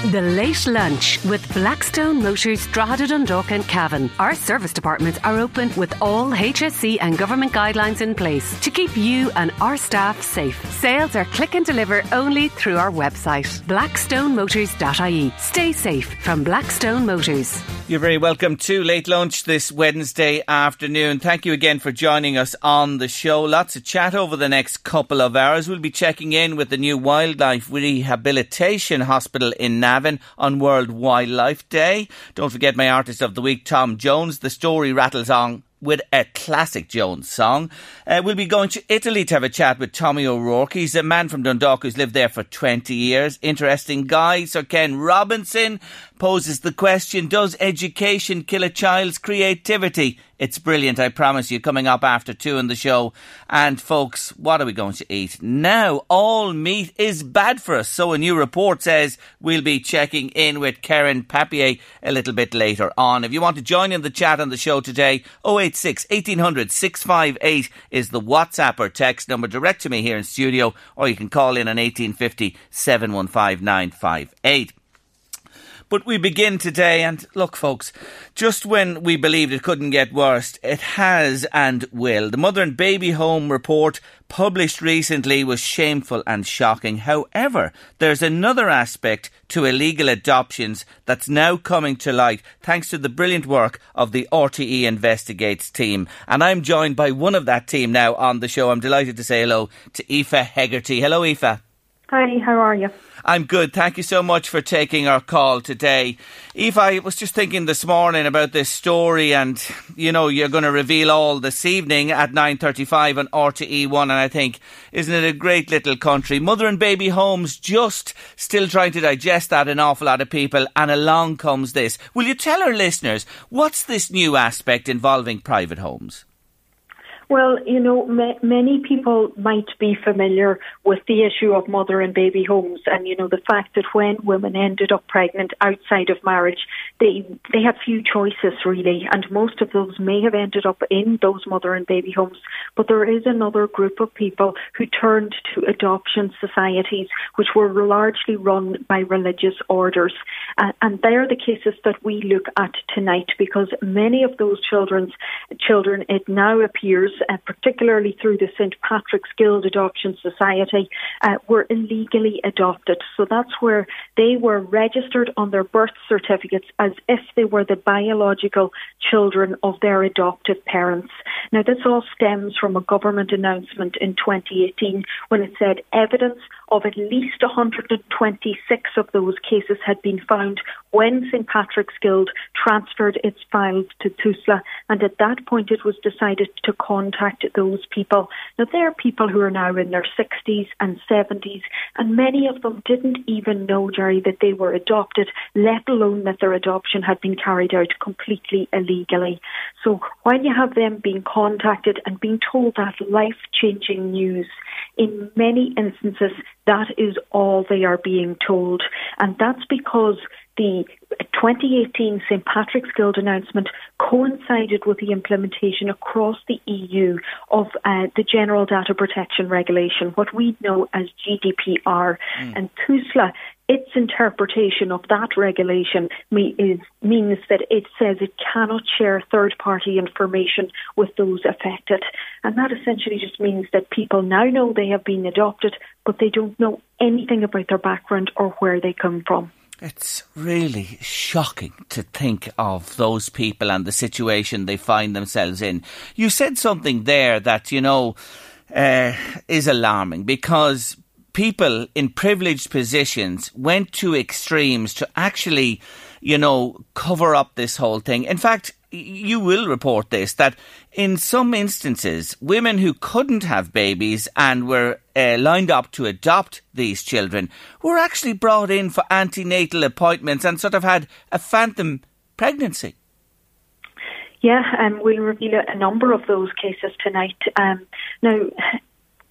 The Late Lunch with Blackstone Motors Drogheda Dundalk and Cavan. Our service departments are open with all HSE and government guidelines in place to keep you and our staff safe. Sales are click and deliver only through our website, blackstonemotors.ie. Stay safe from Blackstone Motors. You're very welcome to Late Lunch this Wednesday afternoon. Thank you again for joining us on the show. Lots of chat over the next couple of hours. We'll be checking in with the new Wildlife Rehabilitation Hospital in Navan on World Wildlife Day. Don't forget my artist of the week, Tom Jones. The story rattles on with a classic Jones song. Uh, we'll be going to Italy to have a chat with Tommy O'Rourke. He's a man from Dundalk who's lived there for 20 years. Interesting guy. Sir Ken Robinson poses the question Does education kill a child's creativity? It's brilliant, I promise you, coming up after two in the show. And folks, what are we going to eat? Now, all meat is bad for us. So a new report says we'll be checking in with Karen Papier a little bit later on. If you want to join in the chat on the show today, 086 1800 658 is the WhatsApp or text number direct to me here in studio, or you can call in on 1850 715 958. But we begin today, and look, folks, just when we believed it couldn't get worse, it has and will. The Mother and Baby Home report published recently was shameful and shocking. However, there's another aspect to illegal adoptions that's now coming to light thanks to the brilliant work of the RTE Investigates team. And I'm joined by one of that team now on the show. I'm delighted to say hello to Aoife Hegarty. Hello, Aoife. Hi, how are you? I'm good. Thank you so much for taking our call today. Eve, I was just thinking this morning about this story and, you know, you're going to reveal all this evening at 9.35 on RTE1 and I think, isn't it a great little country? Mother and baby homes just still trying to digest that an awful lot of people and along comes this. Will you tell our listeners, what's this new aspect involving private homes? Well, you know, ma- many people might be familiar with the issue of mother and baby homes, and you know the fact that when women ended up pregnant outside of marriage, they they had few choices really, and most of those may have ended up in those mother and baby homes. But there is another group of people who turned to adoption societies, which were largely run by religious orders, uh, and they're the cases that we look at tonight because many of those children's children, it now appears uh, particularly through the St Patrick's Guild Adoption Society, uh, were illegally adopted. So that's where they were registered on their birth certificates as if they were the biological children of their adoptive parents. Now, this all stems from a government announcement in 2018 when it said evidence of at least 126 of those cases had been found when St Patrick's Guild transferred its files to TUSLA, and at that point it was decided to contact those people. Now, they're people who are now in their 60s and 70s, and many of them didn't even know, Jerry, that they were adopted, let alone that their adoption had been carried out completely illegally. So, while you have them being contacted and being told that life changing news, in many instances, that is all they are being told. And that's because the 2018 St Patrick's Guild announcement coincided with the implementation across the EU of uh, the General Data Protection Regulation, what we know as GDPR. Mm. And TUSLA its interpretation of that regulation is, means that it says it cannot share third party information with those affected. And that essentially just means that people now know they have been adopted, but they don't know anything about their background or where they come from. It's really shocking to think of those people and the situation they find themselves in. You said something there that, you know, uh, is alarming because people in privileged positions went to extremes to actually, you know, cover up this whole thing. In fact, you will report this that in some instances, women who couldn't have babies and were uh, lined up to adopt these children were actually brought in for antenatal appointments and sort of had a phantom pregnancy. Yeah, um, we'll reveal a number of those cases tonight. Um, now,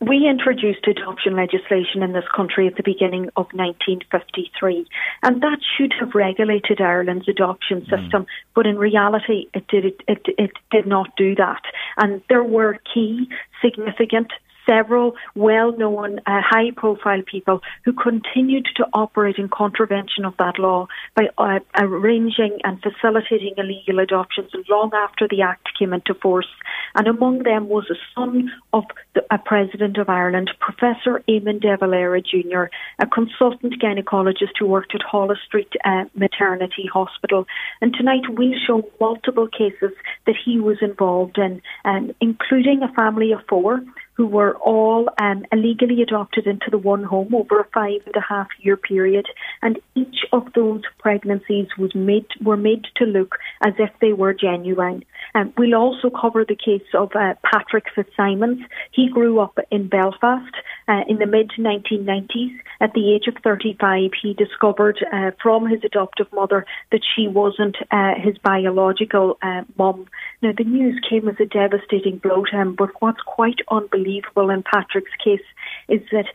we introduced adoption legislation in this country at the beginning of 1953, and that should have regulated Ireland's adoption hmm. system. Mm. But in reality, it did it, it, it did not do that, and there were key significant several well known, uh, high profile people who continued to operate in contravention of that law by uh, arranging and facilitating illegal adoptions long after the Act came into force. And among them was a son of the, a President of Ireland, Professor Eamon de Valera Jr., a consultant gynecologist who worked at Holles Street uh, Maternity Hospital. And tonight we'll show multiple cases that he was involved in, um, including a family of four who were all um, illegally adopted into the one home over a five and a half year period, and each of those pregnancies was made were made to look as if they were genuine. Um, we'll also cover the case of uh, Patrick Fitzsimons. He grew up in Belfast uh, in the mid 1990s. At the age of 35, he discovered uh, from his adoptive mother that she wasn't uh, his biological uh, mum. Now, the news came as a devastating blow to him, but what's quite unbelievable in Patrick's case is that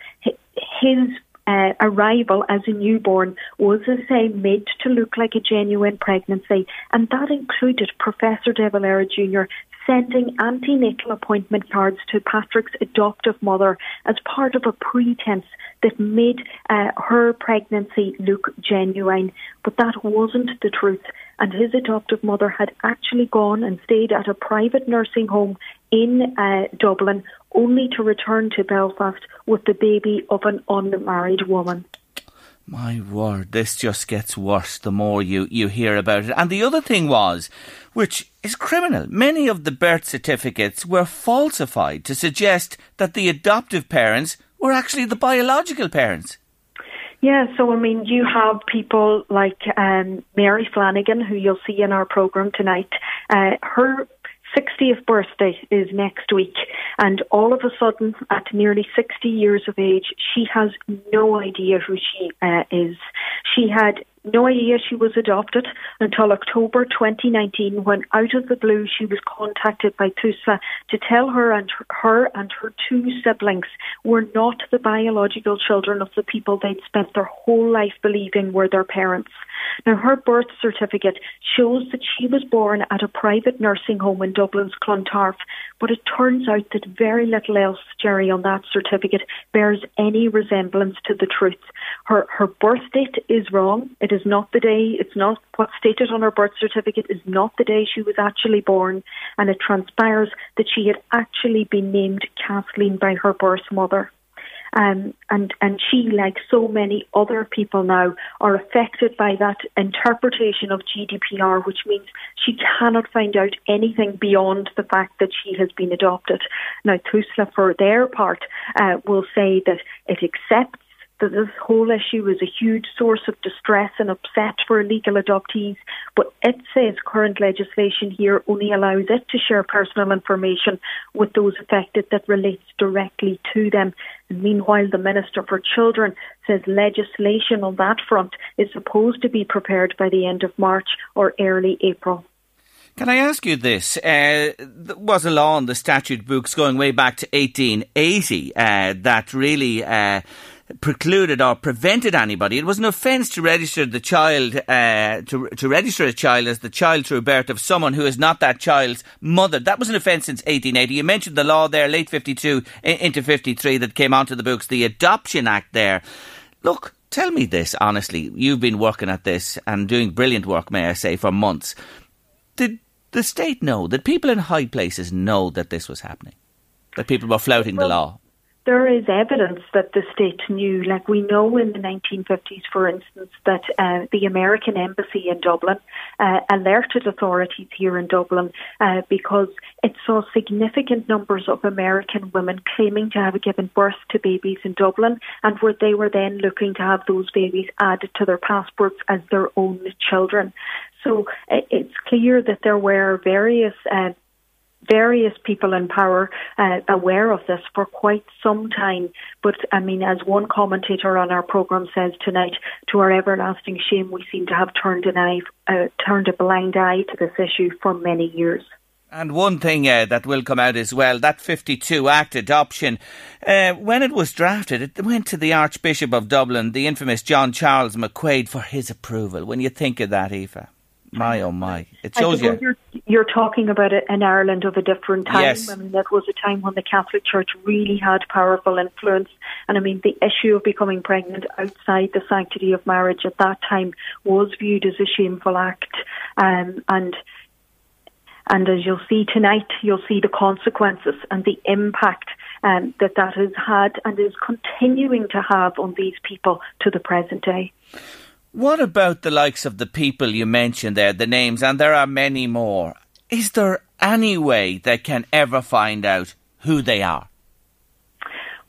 his uh, arrival as a newborn was, as I say, made to look like a genuine pregnancy, and that included Professor De Valera Jr. sending antenatal appointment cards to Patrick's adoptive mother as part of a pretense that made uh, her pregnancy look genuine. But that wasn't the truth. And his adoptive mother had actually gone and stayed at a private nursing home in uh, Dublin only to return to Belfast with the baby of an unmarried woman. My word, this just gets worse the more you, you hear about it. And the other thing was, which is criminal, many of the birth certificates were falsified to suggest that the adoptive parents were actually the biological parents. Yeah, so I mean, you have people like um, Mary Flanagan, who you'll see in our program tonight. Uh, her 60th birthday is next week, and all of a sudden, at nearly 60 years of age, she has no idea who she uh, is. She had no idea she was adopted until October 2019 when out of the blue she was contacted by TUSLA to tell her and her, and her two siblings were not the biological children of the people they'd spent their whole life believing were their parents. Now, her birth certificate shows that she was born at a private nursing home in Dublin's Clontarf, but it turns out that very little else, Jerry, on that certificate bears any resemblance to the truth. Her her birth date is wrong. It is not the day. It's not what's stated on her birth certificate. Is not the day she was actually born, and it transpires that she had actually been named Kathleen by her birth mother. Um, and and she, like so many other people now, are affected by that interpretation of GDPR, which means she cannot find out anything beyond the fact that she has been adopted. Now, TUSLA, for their part, uh, will say that it accepts this whole issue is a huge source of distress and upset for illegal adoptees, but it says current legislation here only allows it to share personal information with those affected that relates directly to them. And meanwhile, the Minister for Children says legislation on that front is supposed to be prepared by the end of March or early April. Can I ask you this? Uh, there was a law in the statute books going way back to 1880 uh, that really uh, precluded or prevented anybody. It was an offence to register the child, uh, to, to register a child as the child through birth of someone who is not that child's mother. That was an offence since 1880. You mentioned the law there, late 52 into 53, that came onto the books, the Adoption Act there. Look, Tell me this honestly. You've been working at this and doing brilliant work, may I say, for months. Did the state know? Did people in high places know that this was happening? That people were flouting the law? There is evidence that the state knew. Like we know in the 1950s, for instance, that uh, the American embassy in Dublin uh, alerted authorities here in Dublin uh, because it saw significant numbers of American women claiming to have given birth to babies in Dublin, and where they were then looking to have those babies added to their passports as their own children. So it's clear that there were various uh, various people in power uh, aware of this for quite some time. But I mean, as one commentator on our program says tonight, to our everlasting shame, we seem to have turned an eye, uh, turned a blind eye to this issue for many years. And one thing uh, that will come out as well, that 52 Act adoption, uh, when it was drafted, it went to the Archbishop of Dublin, the infamous John Charles McQuaid, for his approval. When you think of that, Aoife. My oh my! It shows you. You're, you're talking about an Ireland of a different time. Yes. I mean, that was a time when the Catholic Church really had powerful influence. And I mean, the issue of becoming pregnant outside the sanctity of marriage at that time was viewed as a shameful act. Um, and and as you'll see tonight, you'll see the consequences and the impact um, that that has had and is continuing to have on these people to the present day. What about the likes of the people you mentioned there, the names, and there are many more? Is there any way they can ever find out who they are?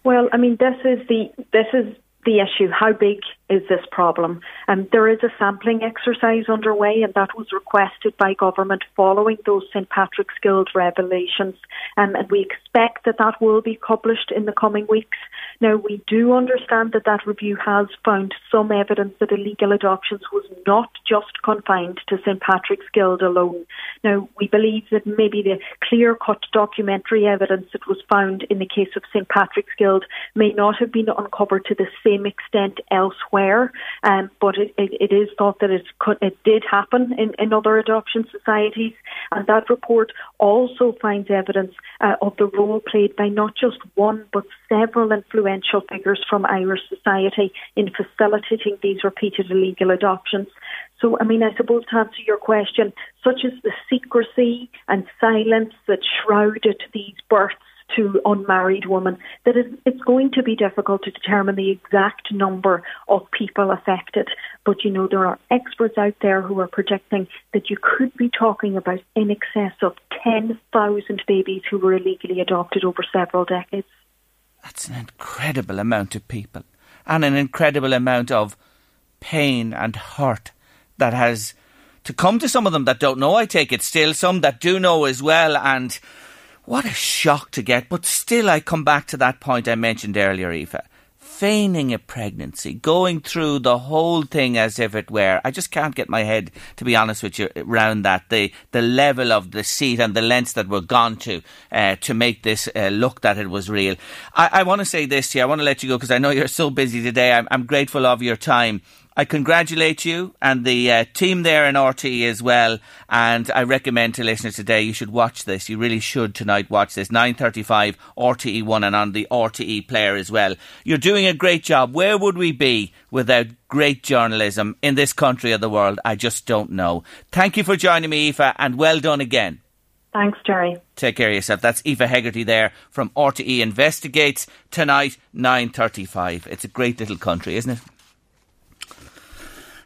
Well, I mean, this is the this is the issue. How big is this problem? Um, there is a sampling exercise underway, and that was requested by government following those St Patrick's Guild revelations. Um, and we expect that that will be published in the coming weeks. Now, we do understand that that review has found some evidence that illegal adoptions was not just confined to St Patrick's Guild alone. Now, we believe that maybe the clear cut documentary evidence that was found in the case of St Patrick's Guild may not have been uncovered to the same extent elsewhere, um, but it, it, it is thought that it, could, it did happen in, in other adoption societies. And that report also finds evidence uh, of the role played by not just one but several influential figures from Irish society in facilitating these repeated illegal adoptions. So, I mean, I suppose to answer your question, such as the secrecy and silence that shrouded these births to unmarried women, that it's going to be difficult to determine the exact number of people affected. But you know, there are experts out there who are predicting that you could be talking about in excess of 10,000 babies who were illegally adopted over several decades. That's an incredible amount of people and an incredible amount of pain and hurt that has to come to some of them that don't know, I take it still, some that do know as well, and what a shock to get. But still, I come back to that point I mentioned earlier, Aoife. Feigning a pregnancy, going through the whole thing as if it were. I just can't get my head, to be honest with you, around that. The the level of the seat and the lengths that were gone to uh, to make this uh, look that it was real. I, I want to say this to you. I want to let you go because I know you're so busy today. I'm, I'm grateful of your time. I congratulate you and the uh, team there in RTE as well. And I recommend to listeners today you should watch this. You really should tonight watch this. 9:35 RTE One and on the RTE player as well. You're doing a great job. Where would we be without great journalism in this country or the world? I just don't know. Thank you for joining me, Aoife, and well done again. Thanks, Jerry. Take care of yourself. That's Aoife Hegarty there from RTE Investigates tonight, 9.35. It's a great little country, isn't it?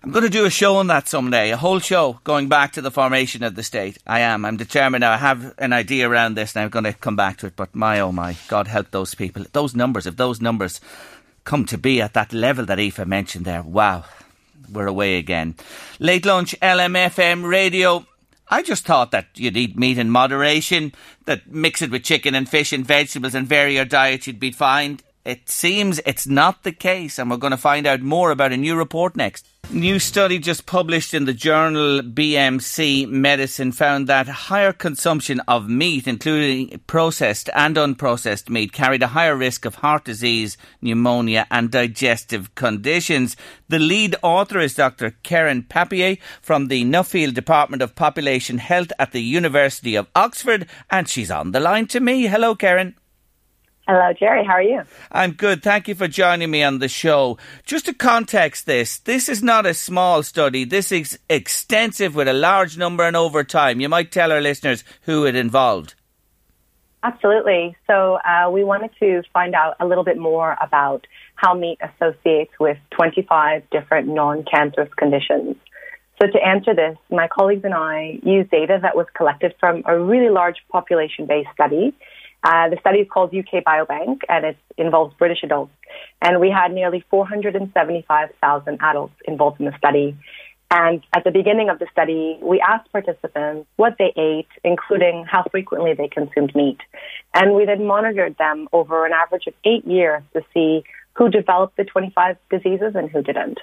I'm going to do a show on that someday, a whole show going back to the formation of the state. I am. I'm determined now. I have an idea around this and I'm going to come back to it. But my, oh my, God help those people. Those numbers, if those numbers come to be at that level that Aoife mentioned there, wow, we're away again. Late lunch, LMFM radio. I just thought that you'd eat meat in moderation, that mix it with chicken and fish and vegetables and vary your diet, you'd be fine. It seems it's not the case, and we're going to find out more about a new report next. New study just published in the journal BMC Medicine found that higher consumption of meat, including processed and unprocessed meat, carried a higher risk of heart disease, pneumonia, and digestive conditions. The lead author is Dr. Karen Papier from the Nuffield Department of Population Health at the University of Oxford, and she's on the line to me. Hello, Karen. Hello, Jerry. How are you? I'm good. Thank you for joining me on the show. Just to context this, this is not a small study. This is extensive with a large number and over time. You might tell our listeners who it involved. Absolutely. So uh, we wanted to find out a little bit more about how meat associates with 25 different non-cancerous conditions. So to answer this, my colleagues and I used data that was collected from a really large population-based study uh, the study is called UK Biobank and it involves British adults. And we had nearly 475,000 adults involved in the study. And at the beginning of the study, we asked participants what they ate, including how frequently they consumed meat. And we then monitored them over an average of eight years to see who developed the 25 diseases and who didn't.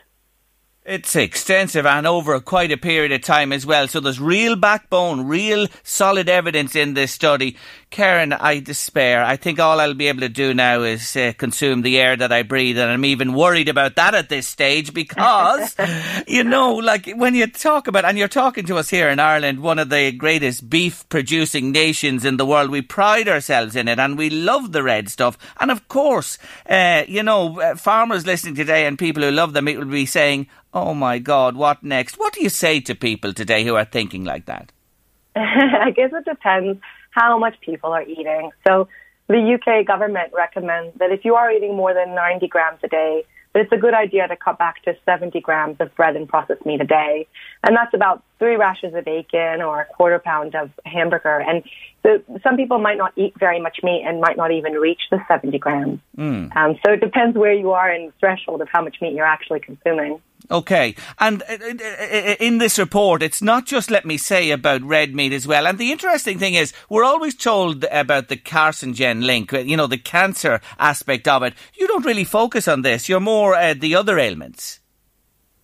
It's extensive and over quite a period of time as well. So there's real backbone, real solid evidence in this study. Karen, I despair. I think all I'll be able to do now is uh, consume the air that I breathe, and I'm even worried about that at this stage because, you know, like when you talk about, and you're talking to us here in Ireland, one of the greatest beef producing nations in the world, we pride ourselves in it, and we love the red stuff. And of course, uh, you know, uh, farmers listening today and people who love them, it will be saying, Oh my God, what next? What do you say to people today who are thinking like that? I guess it depends how much people are eating. So the UK government recommends that if you are eating more than 90 grams a day, that it's a good idea to cut back to 70 grams of bread and processed meat a day. And that's about three rashers of bacon or a quarter pound of hamburger. And so some people might not eat very much meat and might not even reach the 70 grams. Mm. Um, so it depends where you are in the threshold of how much meat you're actually consuming. Okay, and uh, uh, uh, in this report, it's not just, let me say, about red meat as well. And the interesting thing is, we're always told about the carcinogen link, you know, the cancer aspect of it. You don't really focus on this. You're more uh, the other ailments.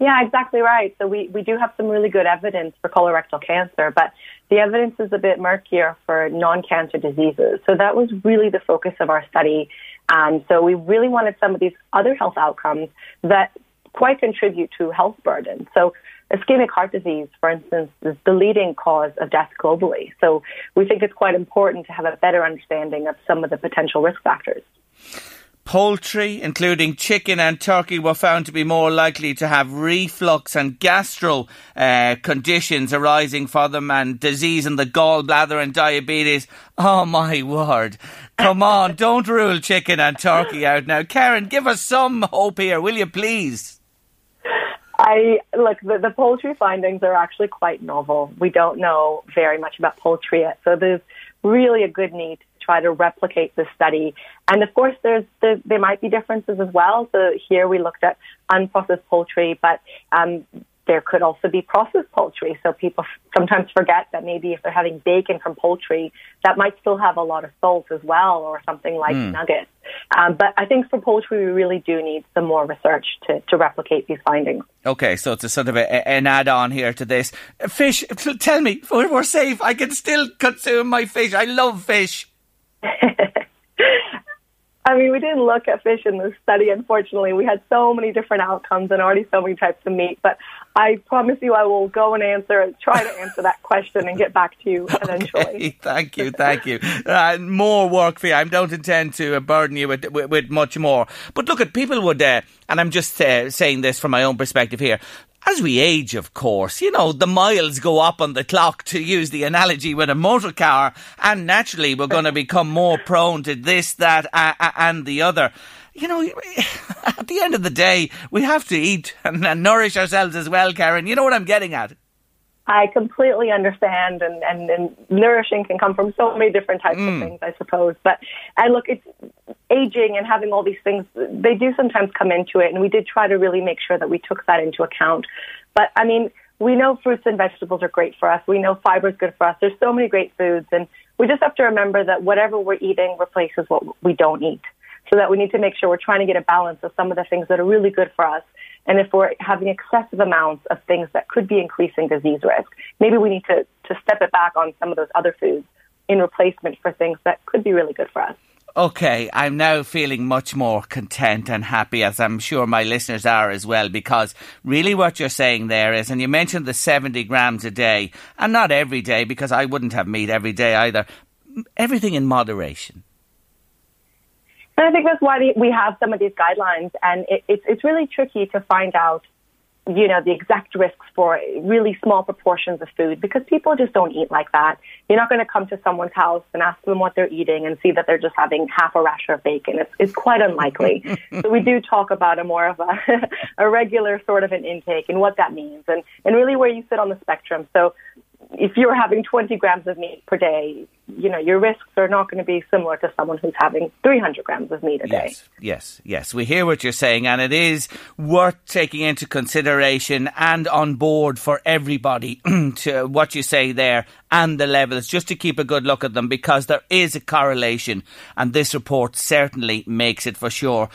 Yeah, exactly right. So we, we do have some really good evidence for colorectal cancer, but the evidence is a bit murkier for non-cancer diseases. So that was really the focus of our study. And so we really wanted some of these other health outcomes that quite contribute to health burden. So ischemic heart disease, for instance, is the leading cause of death globally. So we think it's quite important to have a better understanding of some of the potential risk factors. Poultry, including chicken and turkey, were found to be more likely to have reflux and gastro uh, conditions arising for them and disease in the gallbladder and diabetes. Oh my word. Come on, don't rule chicken and turkey out now. Karen, give us some hope here, will you please? I look the, the poultry findings are actually quite novel. We don't know very much about poultry yet, so there's really a good need try to replicate this study. And of course, there's, there's there might be differences as well. So here we looked at unprocessed poultry, but um, there could also be processed poultry. So people f- sometimes forget that maybe if they're having bacon from poultry, that might still have a lot of salt as well, or something like mm. nuggets. Um, but I think for poultry, we really do need some more research to, to replicate these findings. Okay, so it's a sort of a, an add-on here to this. Fish, tell me, we're safe. I can still consume my fish. I love fish. I mean, we didn't look at fish in this study, unfortunately. We had so many different outcomes and already so many types of meat. But I promise you I will go and answer, try to answer that question and get back to you eventually. Okay, thank you, thank you. Uh, more work for you. I don't intend to uh, burden you with, with, with, much more. But look at people would, uh, and I'm just uh, saying this from my own perspective here, as we age, of course, you know, the miles go up on the clock, to use the analogy with a motor car, and naturally we're going to become more prone to this, that, uh, and the other. You know, at the end of the day, we have to eat and, and nourish ourselves as well, Karen. You know what I'm getting at? I completely understand, and, and, and nourishing can come from so many different types mm. of things, I suppose. But I look, it's aging and having all these things, they do sometimes come into it, and we did try to really make sure that we took that into account. But I mean, we know fruits and vegetables are great for us. We know fiber is good for us. There's so many great foods, and we just have to remember that whatever we're eating replaces what we don't eat. So that we need to make sure we're trying to get a balance of some of the things that are really good for us and if we're having excessive amounts of things that could be increasing disease risk, maybe we need to, to step it back on some of those other foods in replacement for things that could be really good for us. Okay, I'm now feeling much more content and happy, as I'm sure my listeners are as well, because really what you're saying there is, and you mentioned the 70 grams a day, and not every day, because I wouldn't have meat every day either, everything in moderation. And I think that's why we have some of these guidelines, and it, it's it's really tricky to find out you know, the exact risks for really small proportions of food because people just don't eat like that. You're not going to come to someone's house and ask them what they're eating and see that they're just having half a rasher of bacon. It's, it's quite unlikely. so we do talk about a more of a, a regular sort of an intake and what that means and, and really where you sit on the spectrum. So if you're having 20 grams of meat per day, you know, your risks are not going to be similar to someone who's having 300 grams of meat a day. Yes, yes, yes. We hear what you're saying, and it is worth taking into consideration and on board for everybody to what you say there and the levels, just to keep a good look at them, because there is a correlation, and this report certainly makes it for sure.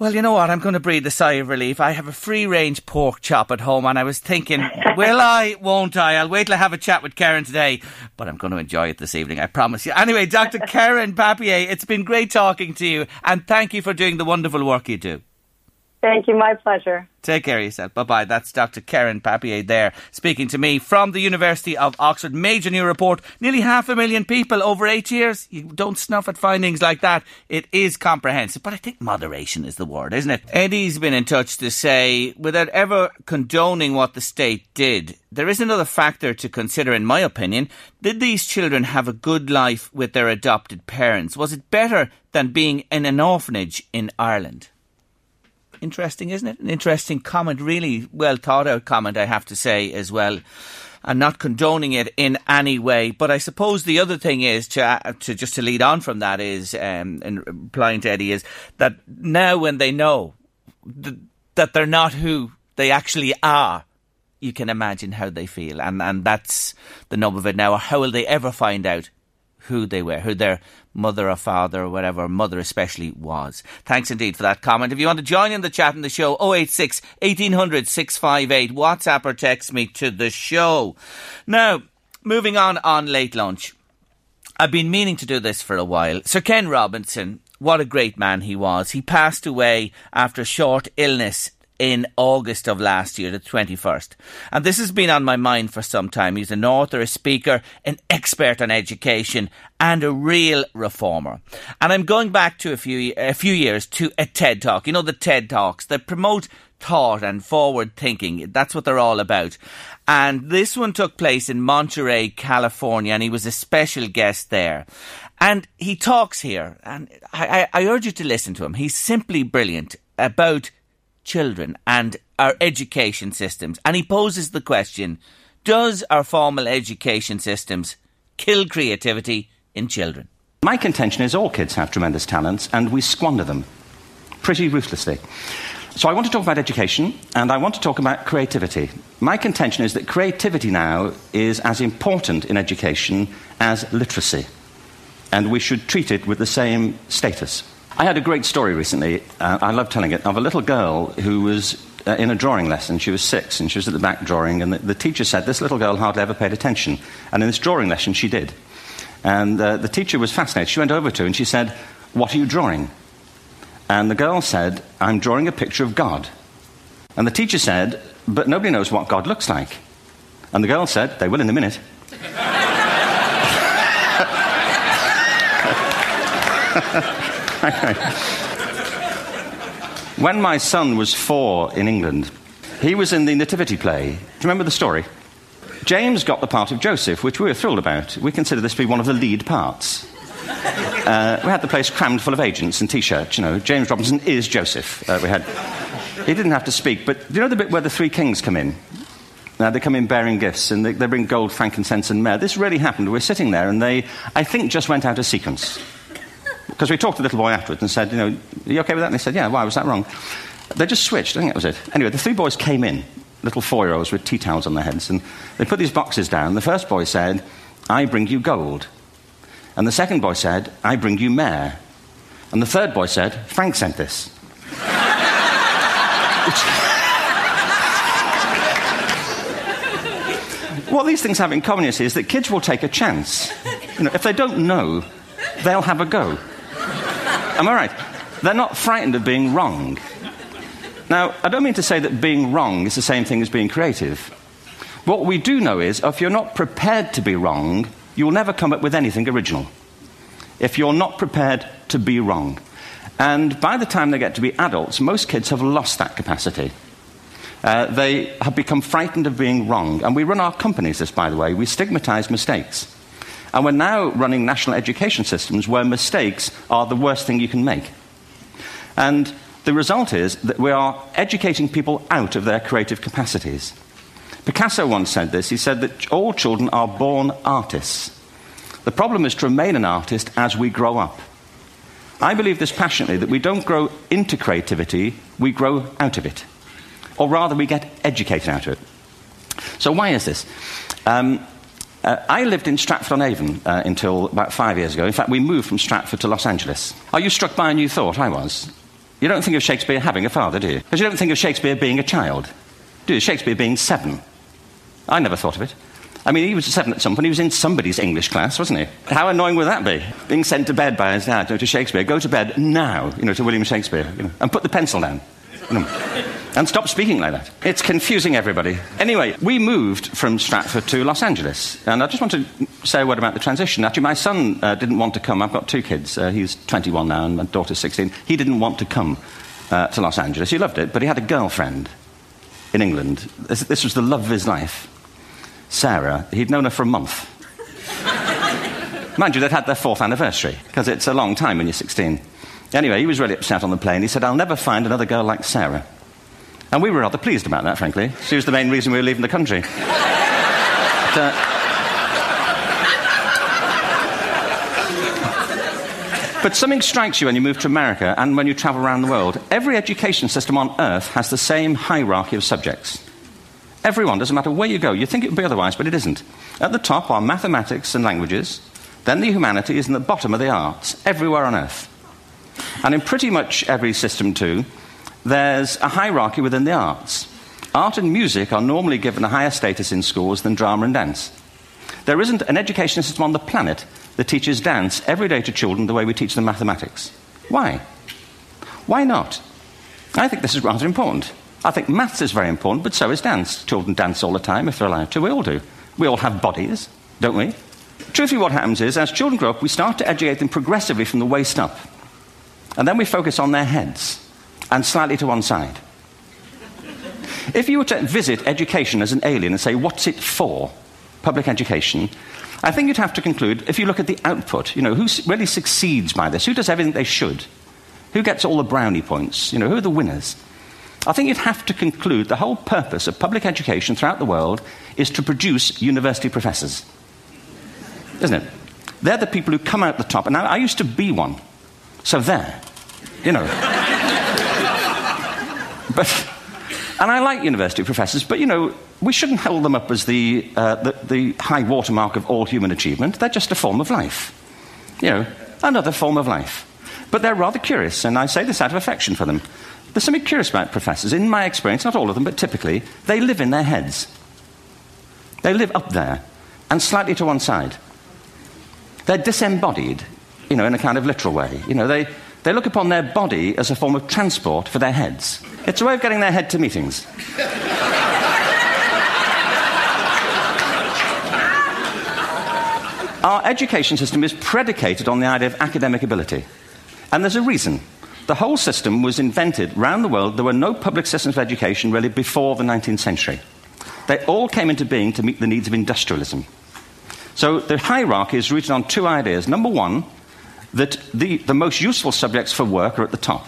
Well, you know what? I'm going to breathe a sigh of relief. I have a free range pork chop at home, and I was thinking, will I? Won't I? I'll wait till I have a chat with Karen today, but I'm going to enjoy it this evening, I promise you. Anyway, Dr. Karen Papier, it's been great talking to you, and thank you for doing the wonderful work you do. Thank you. My pleasure. Take care of yourself. Bye bye. That's Dr. Karen Papier there speaking to me from the University of Oxford. Major new report. Nearly half a million people over eight years. You don't snuff at findings like that. It is comprehensive, but I think moderation is the word, isn't it? Eddie's been in touch to say, without ever condoning what the state did, there is another factor to consider, in my opinion. Did these children have a good life with their adopted parents? Was it better than being in an orphanage in Ireland? Interesting, isn't it? An interesting comment, really well thought out comment, I have to say as well. And not condoning it in any way, but I suppose the other thing is to uh, to just to lead on from that is, um, in replying to Eddie, is that now when they know th- that they're not who they actually are, you can imagine how they feel, and and that's the nub of it now. How will they ever find out who they were, who their mother or father or whatever, mother especially, was. Thanks indeed for that comment. If you want to join in the chat in the show, 086 1800 658, WhatsApp or text me to the show. Now, moving on on late lunch. I've been meaning to do this for a while. Sir Ken Robinson, what a great man he was. He passed away after a short illness in August of last year, the 21st. And this has been on my mind for some time. He's an author, a speaker, an expert on education, and a real reformer. And I'm going back to a few, a few years to a TED Talk. You know, the TED Talks that promote thought and forward thinking. That's what they're all about. And this one took place in Monterey, California, and he was a special guest there. And he talks here, and I, I, I urge you to listen to him. He's simply brilliant about children and our education systems. And he poses the question Does our formal education systems kill creativity in children? My contention is all kids have tremendous talents and we squander them pretty ruthlessly. So I want to talk about education and I want to talk about creativity. My contention is that creativity now is as important in education as literacy, and we should treat it with the same status. I had a great story recently, uh, I love telling it, of a little girl who was uh, in a drawing lesson. She was six and she was at the back drawing, and the, the, teacher said, This little girl hardly ever paid attention. And in this drawing lesson, she did. And uh, the teacher was fascinated. She went over to her and she said, What are you drawing? And the girl said, I'm drawing a picture of God. And the teacher said, But nobody knows what God looks like. And the girl said, They will in a minute. when my son was four in England, he was in the Nativity play. Do you remember the story? James got the part of Joseph, which we were thrilled about. We consider this to be one of the lead parts. Uh, we had the place crammed full of agents and T-shirts. You know, James Robinson is Joseph. Uh, we had. He didn't have to speak, but do you know the bit where the three kings come in? Now they come in bearing gifts, and they, they bring gold, frankincense, and myrrh. This really happened. We're sitting there, and they, I think, just went out of sequence. Because we talked to the little boy afterwards and said, you know, are you okay with that? And they said, yeah, why was that wrong? They just switched. I think that was it. Anyway, the three boys came in, little four-year-olds with tea towels on their heads, and they put these boxes down. The first boy said, I bring you gold. And the second boy said, I bring you myrrh. And the third boy said, Frank sent this. what these things have in common is that kids will take a chance. You know, if they don't know, they'll have a go. Am I right? They're not frightened of being wrong. Now, I don't mean to say that being wrong is the same thing as being creative. What we do know is if you're not prepared to be wrong, you'll never come up with anything original. If you're not prepared to be wrong. And by the time they get to be adults, most kids have lost that capacity. Uh, they have become frightened of being wrong. And we run our companies, this, by the way, we stigmatize mistakes. And we're now running national education systems where mistakes are the worst thing you can make. And the result is that we are educating people out of their creative capacities. Picasso once said this he said that all children are born artists. The problem is to remain an artist as we grow up. I believe this passionately that we don't grow into creativity, we grow out of it. Or rather, we get educated out of it. So, why is this? Um, uh, I lived in Stratford on Avon uh, until about five years ago. In fact, we moved from Stratford to Los Angeles. Are you struck by a new thought? I was. You don't think of Shakespeare having a father, do you? Because you don't think of Shakespeare being a child, do you? Shakespeare being seven. I never thought of it. I mean, he was seven at some point. He was in somebody's English class, wasn't he? How annoying would that be? Being sent to bed by his dad, to Shakespeare. Go to bed now, you know, to William Shakespeare, you know, and put the pencil down. And stop speaking like that. It's confusing everybody. Anyway, we moved from Stratford to Los Angeles, and I just want to say a word about the transition. Actually, my son uh, didn't want to come. I've got two kids. Uh, he's 21 now, and my daughter's 16. He didn't want to come uh, to Los Angeles. He loved it, but he had a girlfriend in England. This, this was the love of his life. Sarah, he'd known her for a month. Mind you, they'd had their fourth anniversary, because it's a long time when you're 16. Anyway, he was really upset on the plane. He said, I'll never find another girl like Sarah. And we were rather pleased about that, frankly. She was the main reason we were leaving the country. but, uh, But something strikes you when you move to America and when you travel around the world. Every education system on earth has the same hierarchy of subjects. Everyone, doesn't matter where you go. You think it would be otherwise, but it isn't. At the top are mathematics and languages, then the humanities, and at the bottom are the arts, everywhere on earth. And in pretty much every system, too, there's a hierarchy within the arts. Art and music are normally given a higher status in schools than drama and dance. There isn't an education system on the planet that teaches dance every day to children the way we teach them mathematics. Why? Why not? I think this is rather important. I think maths is very important, but so is dance. Children dance all the time if they're allowed to. We all do. We all have bodies, don't we? Truthfully, what happens is, as children grow up, we start to educate them progressively from the waist up. And then we focus on their heads and slightly to one side. If you were to visit education as an alien and say, what's it for? Public education. I think you'd have to conclude, if you look at the output, you know, who really succeeds by this? Who does everything they should? Who gets all the brownie points? You know, who are the winners? I think you'd have to conclude the whole purpose of public education throughout the world is to produce university professors. Isn't it? They're the people who come out the top. And I, I used to be one. So there. You know. but, and I like university professors, but you know, we shouldn't hold them up as the, uh, the, the high watermark of all human achievement. They're just a form of life. You know, another form of life. But they're rather curious, and I say this out of affection for them. There's something curious about professors. In my experience, not all of them, but typically, they live in their heads. They live up there and slightly to one side. They're disembodied, you know, in a kind of literal way. You know, they, they look upon their body as a form of transport for their heads. It's a way of getting their head to meetings. Our education system is predicated on the idea of academic ability. And there's a reason. The whole system was invented around the world. There were no public systems of education really before the 19th century. They all came into being to meet the needs of industrialism. So the hierarchy is rooted on two ideas. Number one, that the, the most useful subjects for work are at the top.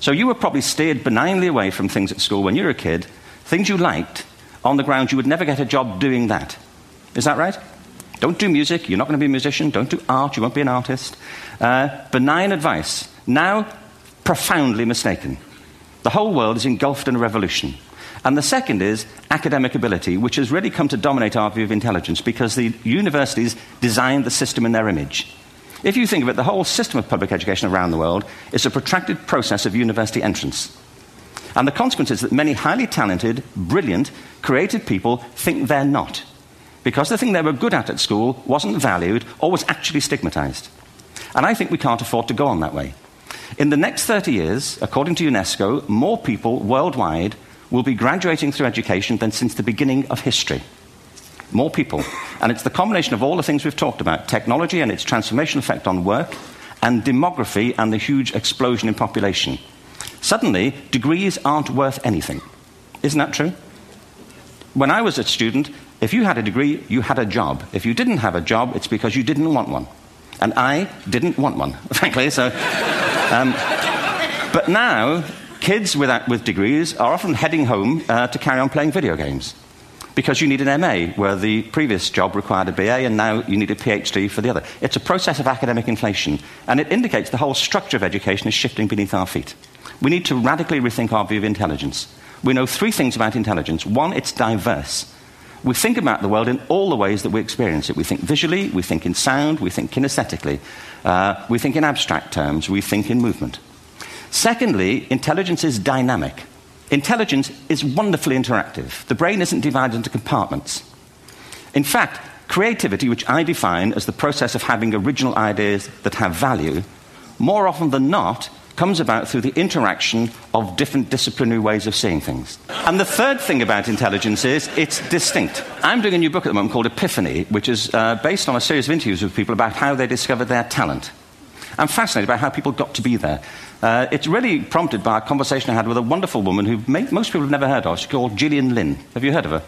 So you were probably steered benignly away from things at school when you were a kid, things you liked, on the ground you would never get a job doing that. Is that right? Don't do music, you're not going to be a musician. Don't do art, you won't be an artist. Uh, benign advice. Now, profoundly mistaken. The whole world is engulfed in a revolution. And the second is academic ability, which has really come to dominate our view of intelligence because the universities designed the system in their image. If you think of it, the whole system of public education around the world is a protracted process of university entrance. And the consequence is that many highly talented, brilliant, creative people think they're not because the thing they were good at at school wasn't valued or was actually stigmatized. And I think we can't afford to go on that way. In the next 30 years, according to UNESCO, more people worldwide will be graduating through education than since the beginning of history. More people. And it's the combination of all the things we've talked about technology and its transformational effect on work, and demography and the huge explosion in population. Suddenly, degrees aren't worth anything. Isn't that true? When I was a student, if you had a degree, you had a job. If you didn't have a job, it's because you didn't want one. And I didn't want one, frankly. So, um, but now, kids without, with degrees are often heading home uh, to carry on playing video games because you need an MA, where the previous job required a BA, and now you need a PhD for the other. It's a process of academic inflation, and it indicates the whole structure of education is shifting beneath our feet. We need to radically rethink our view of intelligence. We know three things about intelligence. One, it's diverse. We think about the world in all the ways that we experience it. We think visually, we think in sound, we think kinesthetically, uh, we think in abstract terms, we think in movement. Secondly, intelligence is dynamic. Intelligence is wonderfully interactive. The brain isn't divided into compartments. In fact, creativity, which I define as the process of having original ideas that have value, more often than not, comes about through the interaction of different disciplinary ways of seeing things. And the third thing about intelligence is it's distinct. I'm doing a new book at the moment called Epiphany, which is uh, based on a series of interviews with people about how they discovered their talent. I'm fascinated by how people got to be there. Uh, it's really prompted by a conversation I had with a wonderful woman who may, most people have never heard of. She's called Gillian Lynne. Have you heard of her?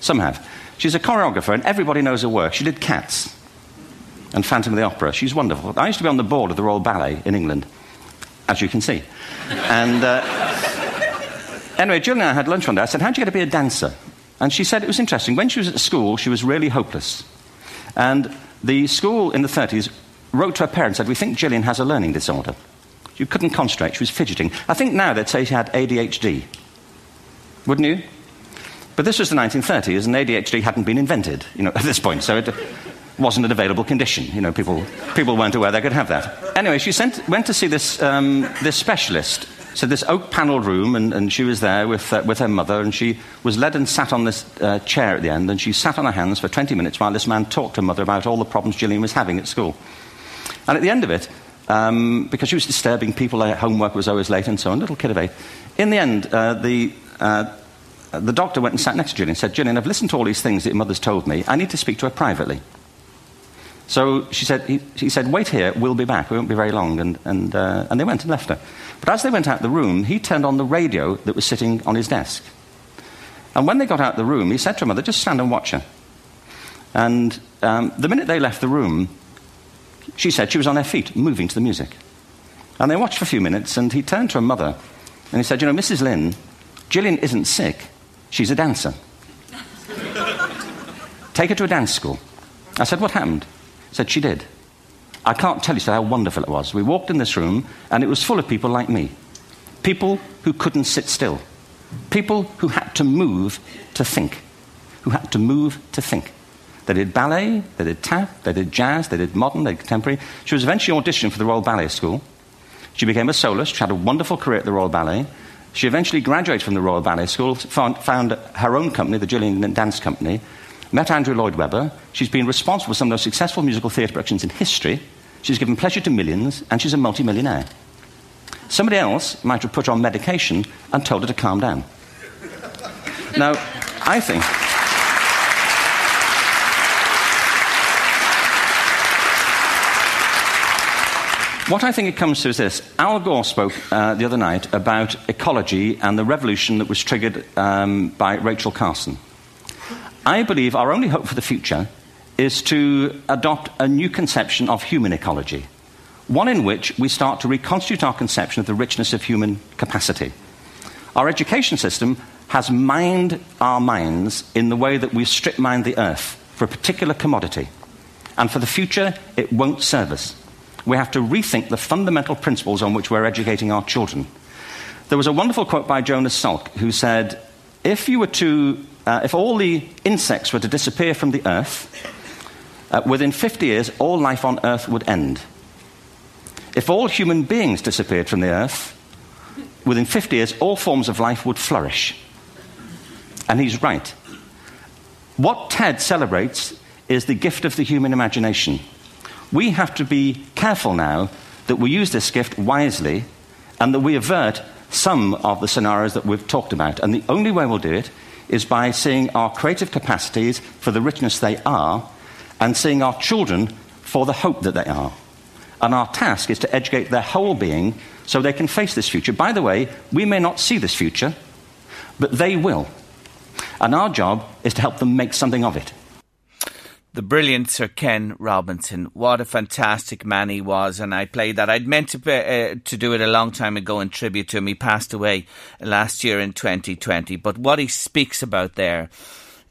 Some have. She's a choreographer, and everybody knows her work. She did Cats and Phantom of the Opera. She's wonderful. I used to be on the board of the Royal Ballet in England, as you can see. And uh, anyway, Gillian and I had lunch one day. I said, How'd you get to be a dancer? And she said it was interesting. When she was at school, she was really hopeless. And the school in the 30s wrote to her parents said, We think Gillian has a learning disorder. She couldn't concentrate. She was fidgeting. I think now they'd say she had ADHD. Wouldn't you? But this was the 1930s, and ADHD hadn't been invented, you know, at this point, so it wasn't an available condition. You know, people, people weren't aware they could have that. Anyway, she sent, went to see this, um, this specialist. So this oak-panelled room, and, and, she was there with, uh, with her mother, and she was led and sat on this uh, chair at the end, and she sat on her hands for 20 minutes while this man talked to her mother about all the problems Gillian was having at school. And at the end of it, um, because she was disturbing people, her homework was always late and so on, little kid of eight. In the end, uh, the, uh, the doctor went and sat next to Gillian and said, Gillian, I've listened to all these things that your mother's told me. I need to speak to her privately. So she said, he, he said, wait here, we'll be back. We won't be very long. And, and, uh, and they went and left her. But as they went out the room, he turned on the radio that was sitting on his desk. And when they got out the room, he said to her mother, just stand and watch her. And um, the minute they left the room, she said she was on her feet, moving to the music. And they watched for a few minutes, and he turned to her mother and he said, You know, Mrs. Lynne, Gillian isn't sick, she's a dancer. Take her to a dance school. I said, What happened? He said, She did. I can't tell you how wonderful it was. We walked in this room, and it was full of people like me people who couldn't sit still, people who had to move to think, who had to move to think. They did ballet, they did tap, they did jazz, they did modern, they did contemporary. She was eventually auditioned for the Royal Ballet School. She became a soloist. She had a wonderful career at the Royal Ballet. She eventually graduated from the Royal Ballet School, found, found her own company, the Gillian Dance Company, met Andrew Lloyd Webber. She's been responsible for some of the most successful musical theatre productions in history. She's given pleasure to millions, and she's a multimillionaire. Somebody else might have put her on medication and told her to calm down. now, I think. What I think it comes to is this. Al Gore spoke uh, the other night about ecology and the revolution that was triggered um, by Rachel Carson. I believe our only hope for the future is to adopt a new conception of human ecology, one in which we start to reconstitute our conception of the richness of human capacity. Our education system has mined our minds in the way that we strip mined the earth for a particular commodity. And for the future, it won't serve us we have to rethink the fundamental principles on which we're educating our children. There was a wonderful quote by Jonas Salk who said, if, you were to, uh, if all the insects were to disappear from the earth, uh, within 50 years, all life on earth would end. If all human beings disappeared from the earth, within 50 years, all forms of life would flourish. And he's right. What TED celebrates is the gift of the human imagination we have to be careful now that we use this gift wisely and that we avert some of the scenarios that we've talked about. And the only way we'll do it is by seeing our creative capacities for the richness they are and seeing our children for the hope that they are. And our task is to educate their whole being so they can face this future. By the way, we may not see this future, but they will. And our job is to help them make something of it the brilliant Sir Ken Robinson. What a fantastic man he was, and I played that. I'd meant to uh, to do it a long time ago in tribute to him. He passed away last year in 2020, but what he speaks about there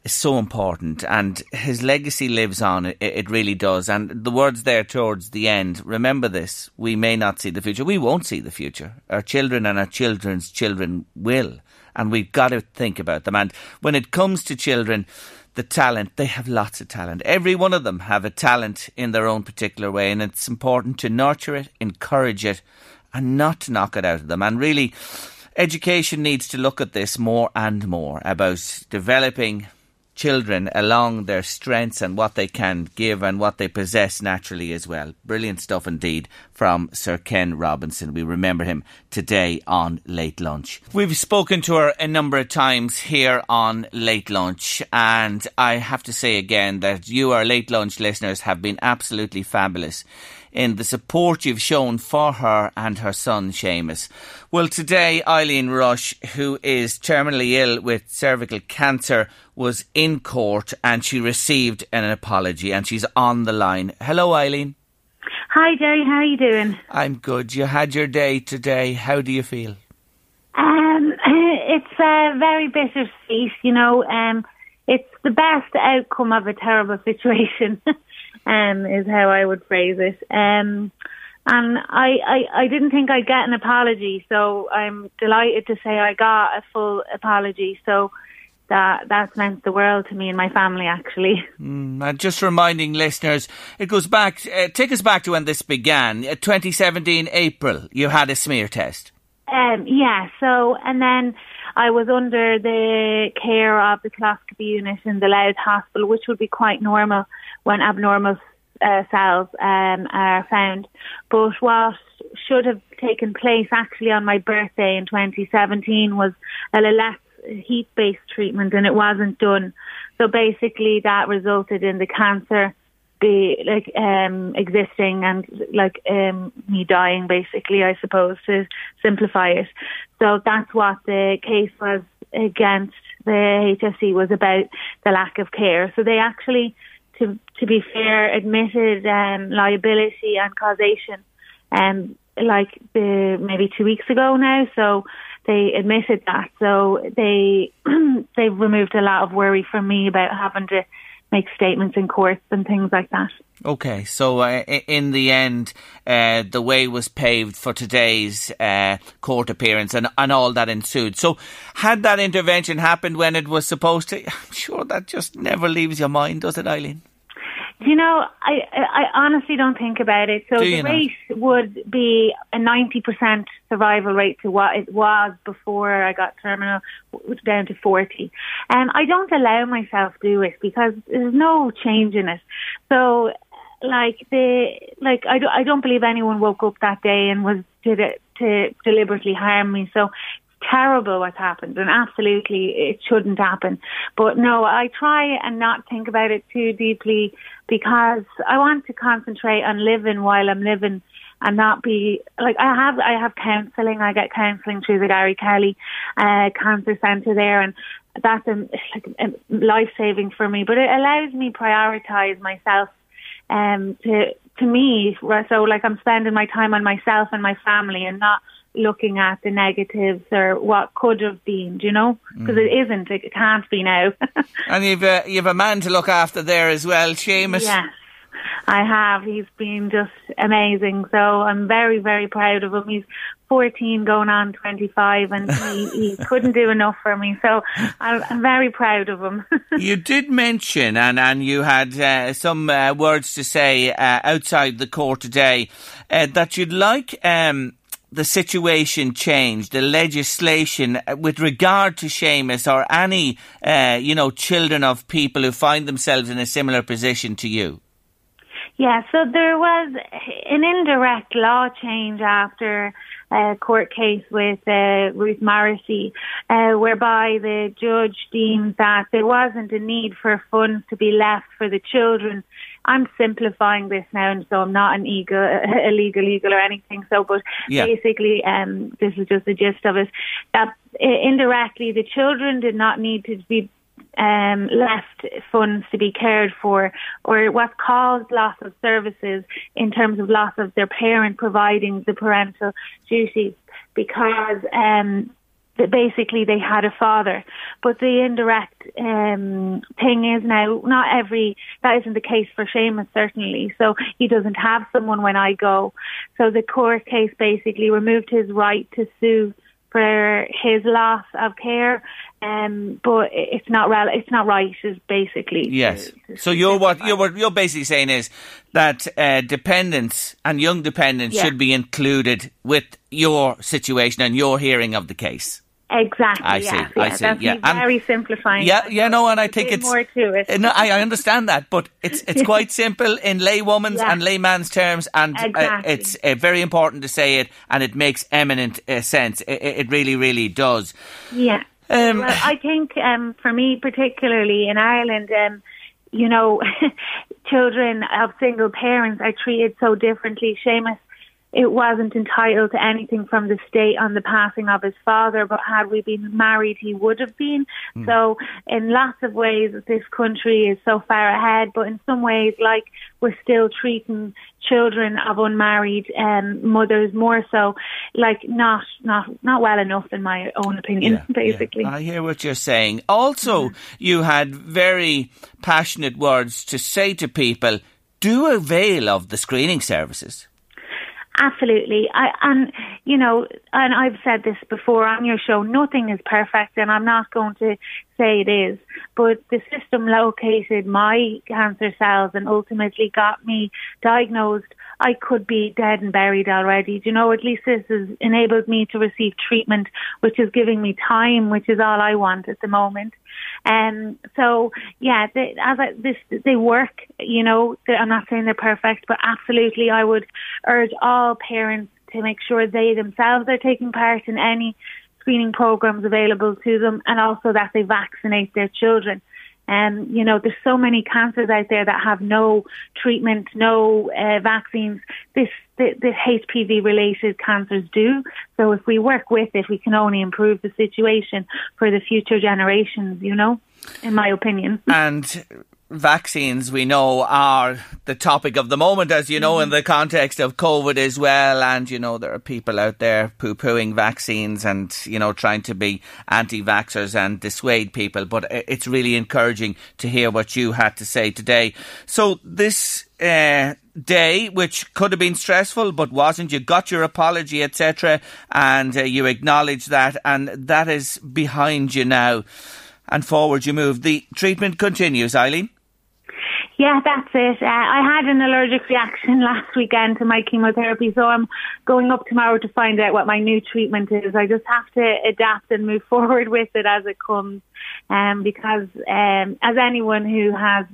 is so important, and his legacy lives on. It, it really does. And the words there towards the end. Remember this: we may not see the future. We won't see the future. Our children and our children's children will, and we've got to think about them. And when it comes to children the talent. They have lots of talent. Every one of them have a talent in their own particular way, and it's important to nurture it, encourage it, and not to knock it out of them. And really, education needs to look at this more and more about developing children along their strengths and what they can give and what they possess naturally as well. Brilliant stuff indeed from Sir Ken Robinson. We remember him today on Late Lunch. We've spoken to her a number of times here on Late Lunch, and I have to say again that you, our Late Lunch listeners, have been absolutely fabulous in the support you've shown for her and her son, Seamus. Well, today, Eileen Rush, who is terminally ill with cervical cancer, was in court and she received an apology and she's on the line. Hello, Eileen. Hi, Jerry. How are you doing? I'm good. You had your day today. How do you feel? Um, it's a very bittersweet. You know, um, it's the best outcome of a terrible situation. Um, is how I would phrase it. Um, and I, I, I didn't think I'd get an apology, so I'm delighted to say I got a full apology. So that that's meant the world to me and my family, actually. Mm, and just reminding listeners, it goes back. Uh, take us back to when this began. Uh, 2017 April, you had a smear test. Um, yeah. So and then I was under the care of the colposcopy unit in the Louth Hospital, which would be quite normal when abnormal uh, cells um, are found. But what should have taken place actually on my birthday in 2017 was a less heat-based treatment, and it wasn't done. So basically, that resulted in the cancer be like um existing and like um me dying basically I suppose to simplify it. So that's what the case was against the HSE was about the lack of care. So they actually to to be fair, admitted um, liability and causation, um, like the maybe two weeks ago now. So they admitted that. So they they removed a lot of worry from me about having to make statements in courts and things like that. Okay, so uh, in the end, uh, the way was paved for today's uh, court appearance and, and all that ensued. So, had that intervention happened when it was supposed to? I'm sure that just never leaves your mind, does it, Eileen? You know, I I honestly don't think about it. So the rate would be a ninety percent survival rate to what it was before I got terminal, down to forty. And I don't allow myself to do it because there's no change in it. So, like the like I, do, I don't believe anyone woke up that day and was to to deliberately harm me. So terrible what's happened and absolutely it shouldn't happen. But no, I try and not think about it too deeply because I want to concentrate on living while I'm living and not be like I have I have counselling. I get counselling through the Gary Kelly uh, Cancer Centre there, and that's a, like life saving for me. But it allows me to prioritise myself um, to to me. So like I'm spending my time on myself and my family, and not looking at the negatives or what could have been, do you know? Because mm. it isn't, it can't be now. and you've a, you've a man to look after there as well, Seamus. Yes, I have. He's been just amazing. So I'm very, very proud of him. He's 14 going on 25 and he, he couldn't do enough for me. So I'm, I'm very proud of him. you did mention and, and you had uh, some uh, words to say uh, outside the court today uh, that you'd like um, the situation changed, the legislation uh, with regard to Seamus or any, uh, you know, children of people who find themselves in a similar position to you? Yeah, so there was an indirect law change after a court case with uh, Ruth Morrissey, uh, whereby the judge deemed that there wasn't a need for funds to be left for the children. I'm simplifying this now, and so I'm not an eagle, illegal, legal or anything. So, but yeah. basically, um, this is just the gist of it. That indirectly, the children did not need to be um, left funds to be cared for, or what caused loss of services in terms of loss of their parent providing the parental duties, because um, basically they had a father. But the indirect um, thing is now not every that isn't the case for Seamus certainly. So he doesn't have someone when I go. So the court case basically removed his right to sue for his loss of care. Um, but it's not rel- it's not right. Is basically yes. To, to so you're what you're what you're basically saying is that uh, dependents and young dependents yeah. should be included with your situation and your hearing of the case. Exactly. I see. Yeah, I see. That's yeah, very simplifying. Yeah, yeah, no, and I think it's more to it. No, I, I understand that, but it's it's quite simple in laywoman's yeah. and layman's terms, and uh, exactly. uh, it's uh, very important to say it, and it makes eminent uh, sense. It, it, really, really does. Yeah. Um, well, I think um, for me, particularly in Ireland, um, you know, children of single parents are treated so differently. Seamus it wasn't entitled to anything from the state on the passing of his father, but had we been married, he would have been. Mm. So, in lots of ways, this country is so far ahead, but in some ways, like we're still treating children of unmarried um, mothers more so, like not not not well enough, in my own opinion. Yeah, basically, yeah. I hear what you're saying. Also, mm. you had very passionate words to say to people: do avail of the screening services. Absolutely. I, and, you know, and I've said this before on your show, nothing is perfect and I'm not going to say it is, but the system located my cancer cells and ultimately got me diagnosed I could be dead and buried already. Do you know, at least this has enabled me to receive treatment, which is giving me time, which is all I want at the moment. Um, so yeah, they, as I, this, they work, you know, I'm not saying they're perfect, but absolutely I would urge all parents to make sure they themselves are taking part in any screening programs available to them and also that they vaccinate their children. Um, you know, there's so many cancers out there that have no treatment, no uh, vaccines. This, the, the HPV related cancers do. So if we work with it, we can only improve the situation for the future generations, you know, in my opinion. And vaccines we know are the topic of the moment, as you know, mm-hmm. in the context of COVID as well. And, you know, there are people out there poo pooing vaccines and, you know, trying to be anti vaxxers and dissuade people. But it's really encouraging to hear what you had to say today. So, this uh, day, which could have been stressful but wasn't, you got your apology, etc., and uh, you acknowledge that, and that is behind you now. And forward you move. The treatment continues, Eileen. Yeah, that's it. Uh, I had an allergic reaction last weekend to my chemotherapy, so I'm going up tomorrow to find out what my new treatment is. I just have to adapt and move forward with it as it comes. Um, because um, as anyone who has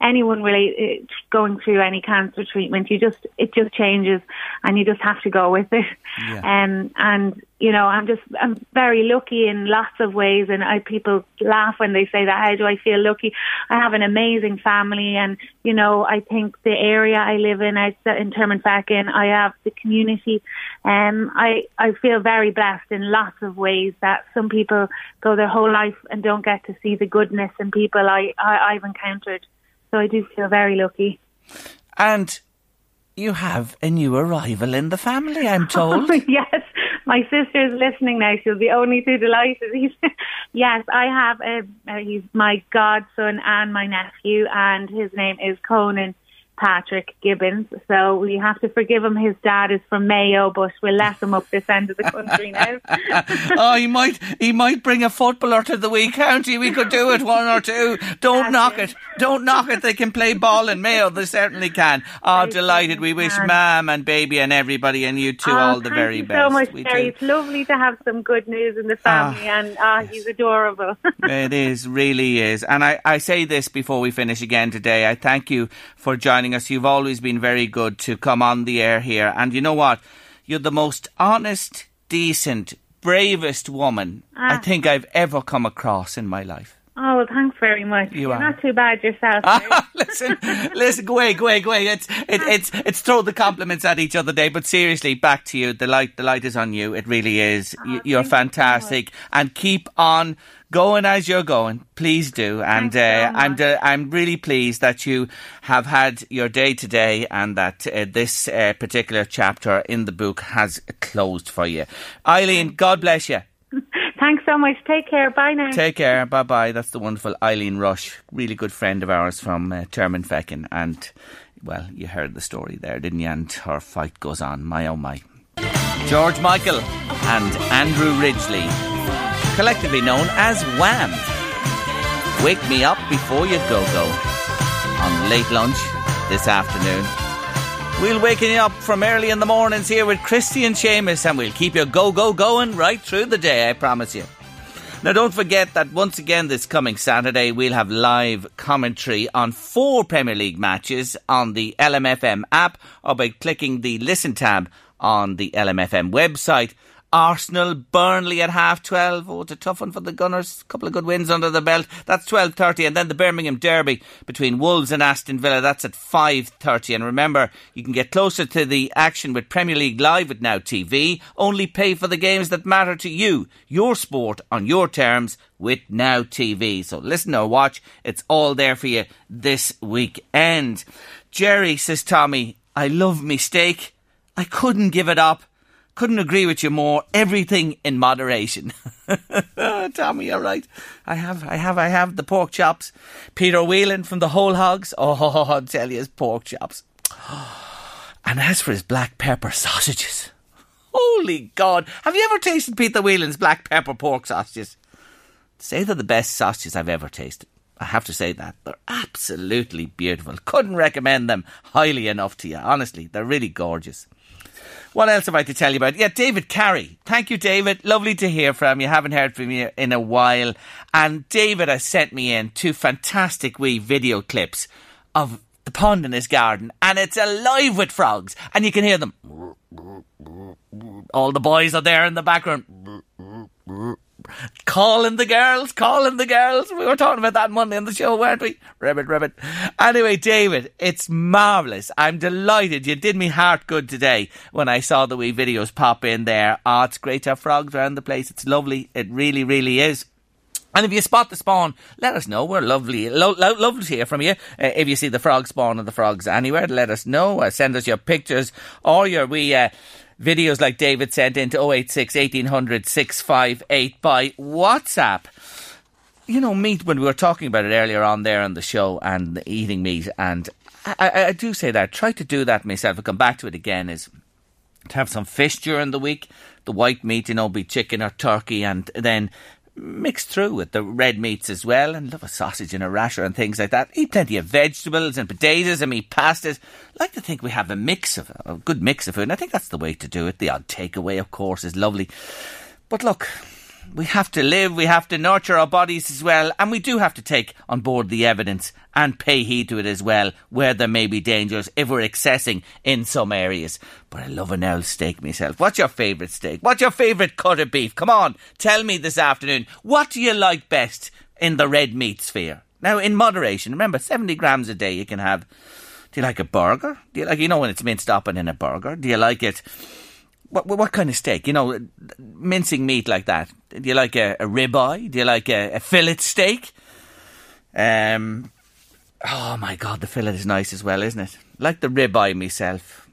anyone really uh, going through any cancer treatment, you just it just changes, and you just have to go with it. Yeah. Um, and you know, I'm just I'm very lucky in lots of ways, and I people laugh when they say that. How do I feel lucky? I have an amazing family, and you know, I think the area I live in, I in Termonfeckin, I have the community. Um, I I feel very blessed in lots of ways that some people go their whole life and don't get to see the goodness in people I, I I've encountered. So I do feel very lucky. And you have a new arrival in the family, I'm told. yes, my sister's listening now. She'll be only too delighted. yes, I have a, he's my godson and my nephew, and his name is Conan. Patrick Gibbons. So we have to forgive him. His dad is from Mayo, but we'll let him up this end of the country now. oh, he might he might bring a footballer to the wee county. We could do it one or two. Don't That's knock it. it. Don't knock it. They can play ball in Mayo. They certainly can. Oh, delighted. We wish Mam and Baby and everybody and you two oh, all the very best. so much, Terry. It's lovely to have some good news in the ah, family, oh, and oh, yes. he's adorable. it is, really is. And I, I say this before we finish again today. I thank you for joining joining us. You've always been very good to come on the air here. And you know what? You're the most honest, decent, bravest woman I ah. think I've ever come across in my life. Oh, well, thanks very much. You You're are. not too bad yourself. listen, listen, go away, go away, go away. It's, it, it's, it's throw the compliments at each other day, but seriously, back to you. The light, the light is on you. It really is. Oh, You're fantastic. You and keep on going as you're going. Please do. And uh, so I'm, uh, I'm really pleased that you have had your day today and that uh, this uh, particular chapter in the book has closed for you. Eileen, God bless you. Thanks so much. Take care. Bye now. Take care. Bye bye. That's the wonderful Eileen Rush, really good friend of ours from uh, Termonfeckin. And, well, you heard the story there, didn't you? And her fight goes on. My oh my. George Michael and Andrew Ridgeley, collectively known as Wham. Wake me up before you go go on late lunch this afternoon. We'll waken you up from early in the mornings here with Christy and Seamus, and we'll keep you go, go, going right through the day, I promise you. Now, don't forget that once again this coming Saturday, we'll have live commentary on four Premier League matches on the LMFM app or by clicking the Listen tab on the LMFM website. Arsenal, Burnley at half twelve. Oh, it's a tough one for the Gunners. A couple of good wins under the belt. That's twelve thirty, and then the Birmingham Derby between Wolves and Aston Villa. That's at five thirty. And remember, you can get closer to the action with Premier League Live with Now TV. Only pay for the games that matter to you, your sport on your terms with Now TV. So listen or watch. It's all there for you this weekend. Jerry says, Tommy, I love me steak. I couldn't give it up. Couldn't agree with you more. Everything in moderation. Ah, Tommy, you're right. I have, I have, I have the pork chops. Peter Whelan from the Whole Hogs. Oh, I'll tell you, his pork chops. And as for his black pepper sausages, holy God, have you ever tasted Peter Whelan's black pepper pork sausages? Say they're the best sausages I've ever tasted. I have to say that. They're absolutely beautiful. Couldn't recommend them highly enough to you. Honestly, they're really gorgeous. What else have I to tell you about? Yeah, David Carey. Thank you, David. Lovely to hear from you. Haven't heard from you in a while. And David has sent me in two fantastic wee video clips of the pond in his garden, and it's alive with frogs, and you can hear them. All the boys are there in the background calling the girls, calling the girls. We were talking about that Monday on the show, weren't we? Ribbit, ribbit. Anyway, David, it's marvellous. I'm delighted. You did me heart good today when I saw the wee videos pop in there. Ah, oh, it's great to have frogs around the place. It's lovely. It really, really is. And if you spot the spawn, let us know. We're lovely, lo- lo- lovely to hear from you. Uh, if you see the frog spawn or the frogs anywhere, let us know. Uh, send us your pictures or your wee uh, videos like David sent into 086 1800 658 by WhatsApp. You know, meat, when we were talking about it earlier on there on the show and eating meat, and I, I, do say that, try to do that myself. I'll come back to it again, is to have some fish during the week, the white meat, you know, be chicken or turkey, and then mixed through with the red meats as well, and love a sausage and a rasher and things like that. Eat plenty of vegetables and potatoes and eat pastas. like to think we have a mix of a good mix of food, and I think that's the way to do it. The odd takeaway, of course, is lovely. But look, we have to live, we have to nurture our bodies as well, and we do have to take on board the evidence and pay heed to it as well, where there may be dangers if we're excessing in some areas. But I love an owl steak myself. What's your favourite steak? What's your favourite cut of beef? Come on, tell me this afternoon. What do you like best in the red meat sphere? Now, in moderation, remember, 70 grams a day you can have. Do you like a burger? Do you like, you know, when it's minced up and in a burger? Do you like it? What, what kind of steak? You know, mincing meat like that. Do you like a, a ribeye? Do you like a, a fillet steak? Um, oh my God, the fillet is nice as well, isn't it? Like the ribeye myself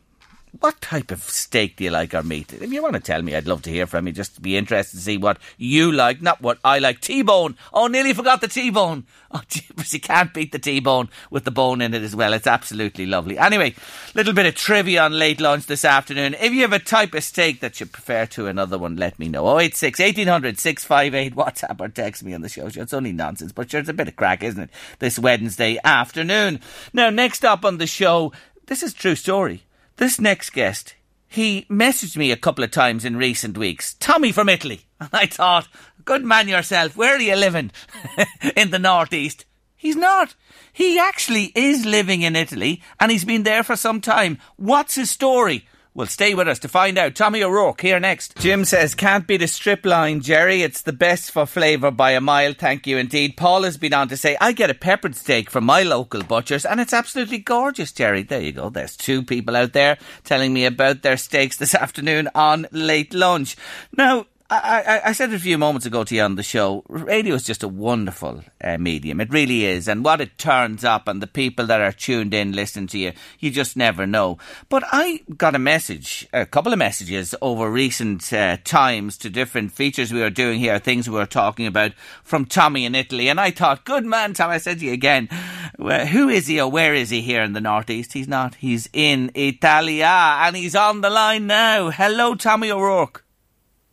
what type of steak do you like or meat? If you want to tell me, I'd love to hear from you. Just be interested to see what you like, not what I like. T-bone. Oh, nearly forgot the T-bone. Oh, jeepers, you can't beat the T-bone with the bone in it as well. It's absolutely lovely. Anyway, little bit of trivia on late lunch this afternoon. If you have a type of steak that you prefer to another one, let me know. 086 1800 658 WhatsApp or text me on the show. It's only nonsense, but sure, it's a bit of crack, isn't it? This Wednesday afternoon. Now, next up on the show, this is true story. This next guest, he messaged me a couple of times in recent weeks. Tommy from Italy. And I thought, good man yourself, where are you living? in the northeast. He's not. He actually is living in Italy and he's been there for some time. What's his story? Well, stay with us to find out. Tommy O'Rourke here next. Jim says, can't be the striploin, Jerry. It's the best for flavour by a mile. Thank you indeed. Paul has been on to say, I get a peppered steak from my local butchers and it's absolutely gorgeous, Jerry. There you go. There's two people out there telling me about their steaks this afternoon on late lunch. Now, I, I, said it a few moments ago to you on the show. Radio is just a wonderful uh, medium. It really is. And what it turns up and the people that are tuned in listening to you, you just never know. But I got a message, a couple of messages over recent uh, times to different features we were doing here, things we were talking about from Tommy in Italy. And I thought, good man, Tommy. I said to you again, who is he or where is he here in the Northeast? He's not. He's in Italia and he's on the line now. Hello, Tommy O'Rourke.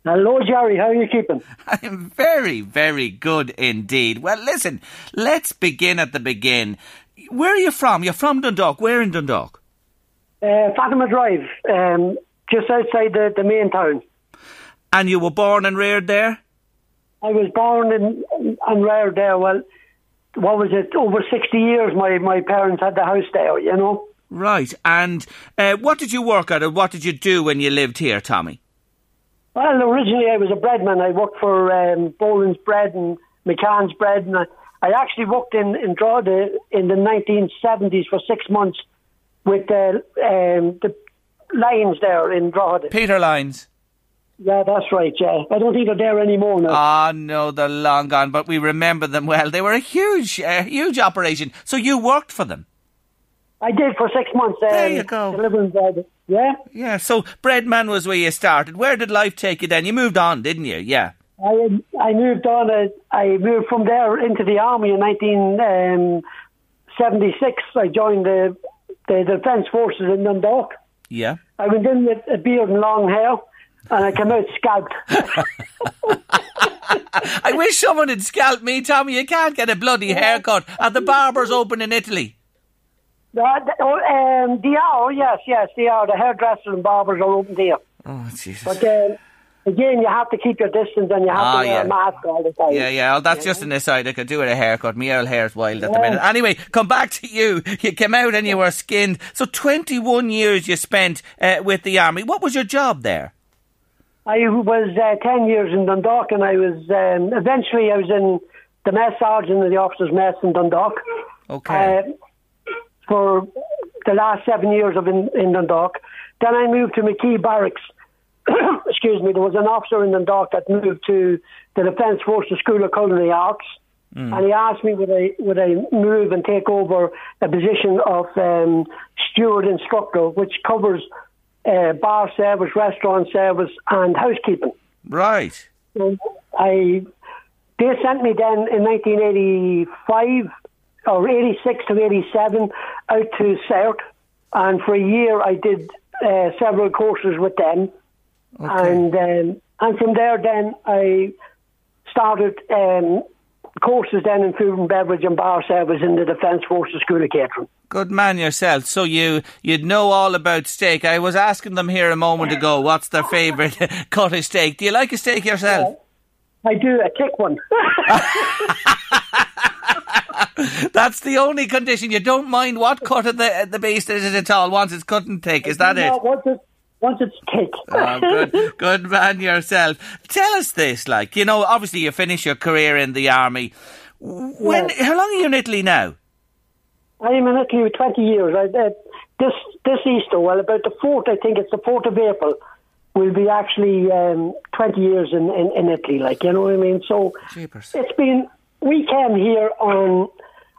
Hello, Jerry. How are you keeping? I'm very, very good indeed. Well, listen, let's begin at the begin. Where are you from? You're from Dundalk. Where in Dundalk? Uh, Fatima Drive, um, just outside the, the main town. And you were born and reared there? I was born in, and reared there. Well, what was it? Over 60 years my, my parents had the house there, you know? Right. And uh, what did you work at or what did you do when you lived here, Tommy? Well, originally I was a breadman. I worked for um, Boland's Bread and McCann's Bread, and I, I actually worked in in Drogheda in the 1970s for six months with the um, the Lyons there in Drogheda. Peter Lyons. Yeah, that's right. Yeah, I don't think they're there anymore now. Ah, no, they're long gone, but we remember them well. They were a huge, uh, huge operation. So you worked for them. I did for six months. Um, there you go. Delivering bread. Yeah. Yeah. So Breadman was where you started. Where did life take you then? You moved on, didn't you? Yeah. I I moved on. Uh, I moved from there into the army in 1976. Um, I joined the the Defence Forces in Dundalk. Yeah. I went in with a beard and long hair, and I came out scalped. I wish someone had scalped me, Tommy. You can't get a bloody haircut at the barber's open in Italy. The, oh, um, they are, yes, yes, they are. The hairdressers and barbers are open here. Oh, Jesus. But uh, again, you have to keep your distance and you have ah, to wear yeah. a mask all the time. Yeah, yeah. Oh, that's just an aside. I could do with a haircut. My old hair's wild at yeah. the minute. Anyway, come back to you. You came out and you were skinned. So 21 years you spent uh, with the army. What was your job there? I was uh, 10 years in Dundalk and I was, um, eventually I was in the mess sergeant of the officers' mess in Dundalk. Okay. Uh, for the last seven years of in, in Dundalk. Then I moved to McKee Barracks. Excuse me, there was an officer in Dundalk that moved to the Defence Forces School of Culinary Arts. Mm. And he asked me would I would I move and take over a position of um, steward instructor, which covers uh, bar service, restaurant service, and housekeeping. Right. So I they sent me then in 1985 or 86 to 87 out to CERT. And for a year, I did uh, several courses with them. Okay. And, um, and from there, then I started um, courses then in food and beverage and bar service in the Defence Forces School of Catering. Good man yourself. So you you'd know all about steak. I was asking them here a moment ago what's their favourite cut of steak. Do you like a steak yourself? I do, a kick one. That's the only condition. You don't mind what cut of the the beast is it at all. Once it's cut and take, is that no, it? Once it's once it's thick. oh, good, good man yourself. Tell us this, like you know, obviously you finish your career in the army. When? Yes. How long are you in Italy now? I am in Italy for twenty years. I, uh, this this Easter, well, about the fourth, I think it's the fourth of April will be actually um, 20 years in, in, in, Italy, like, you know what I mean? So Jeepers. it's been, we came here on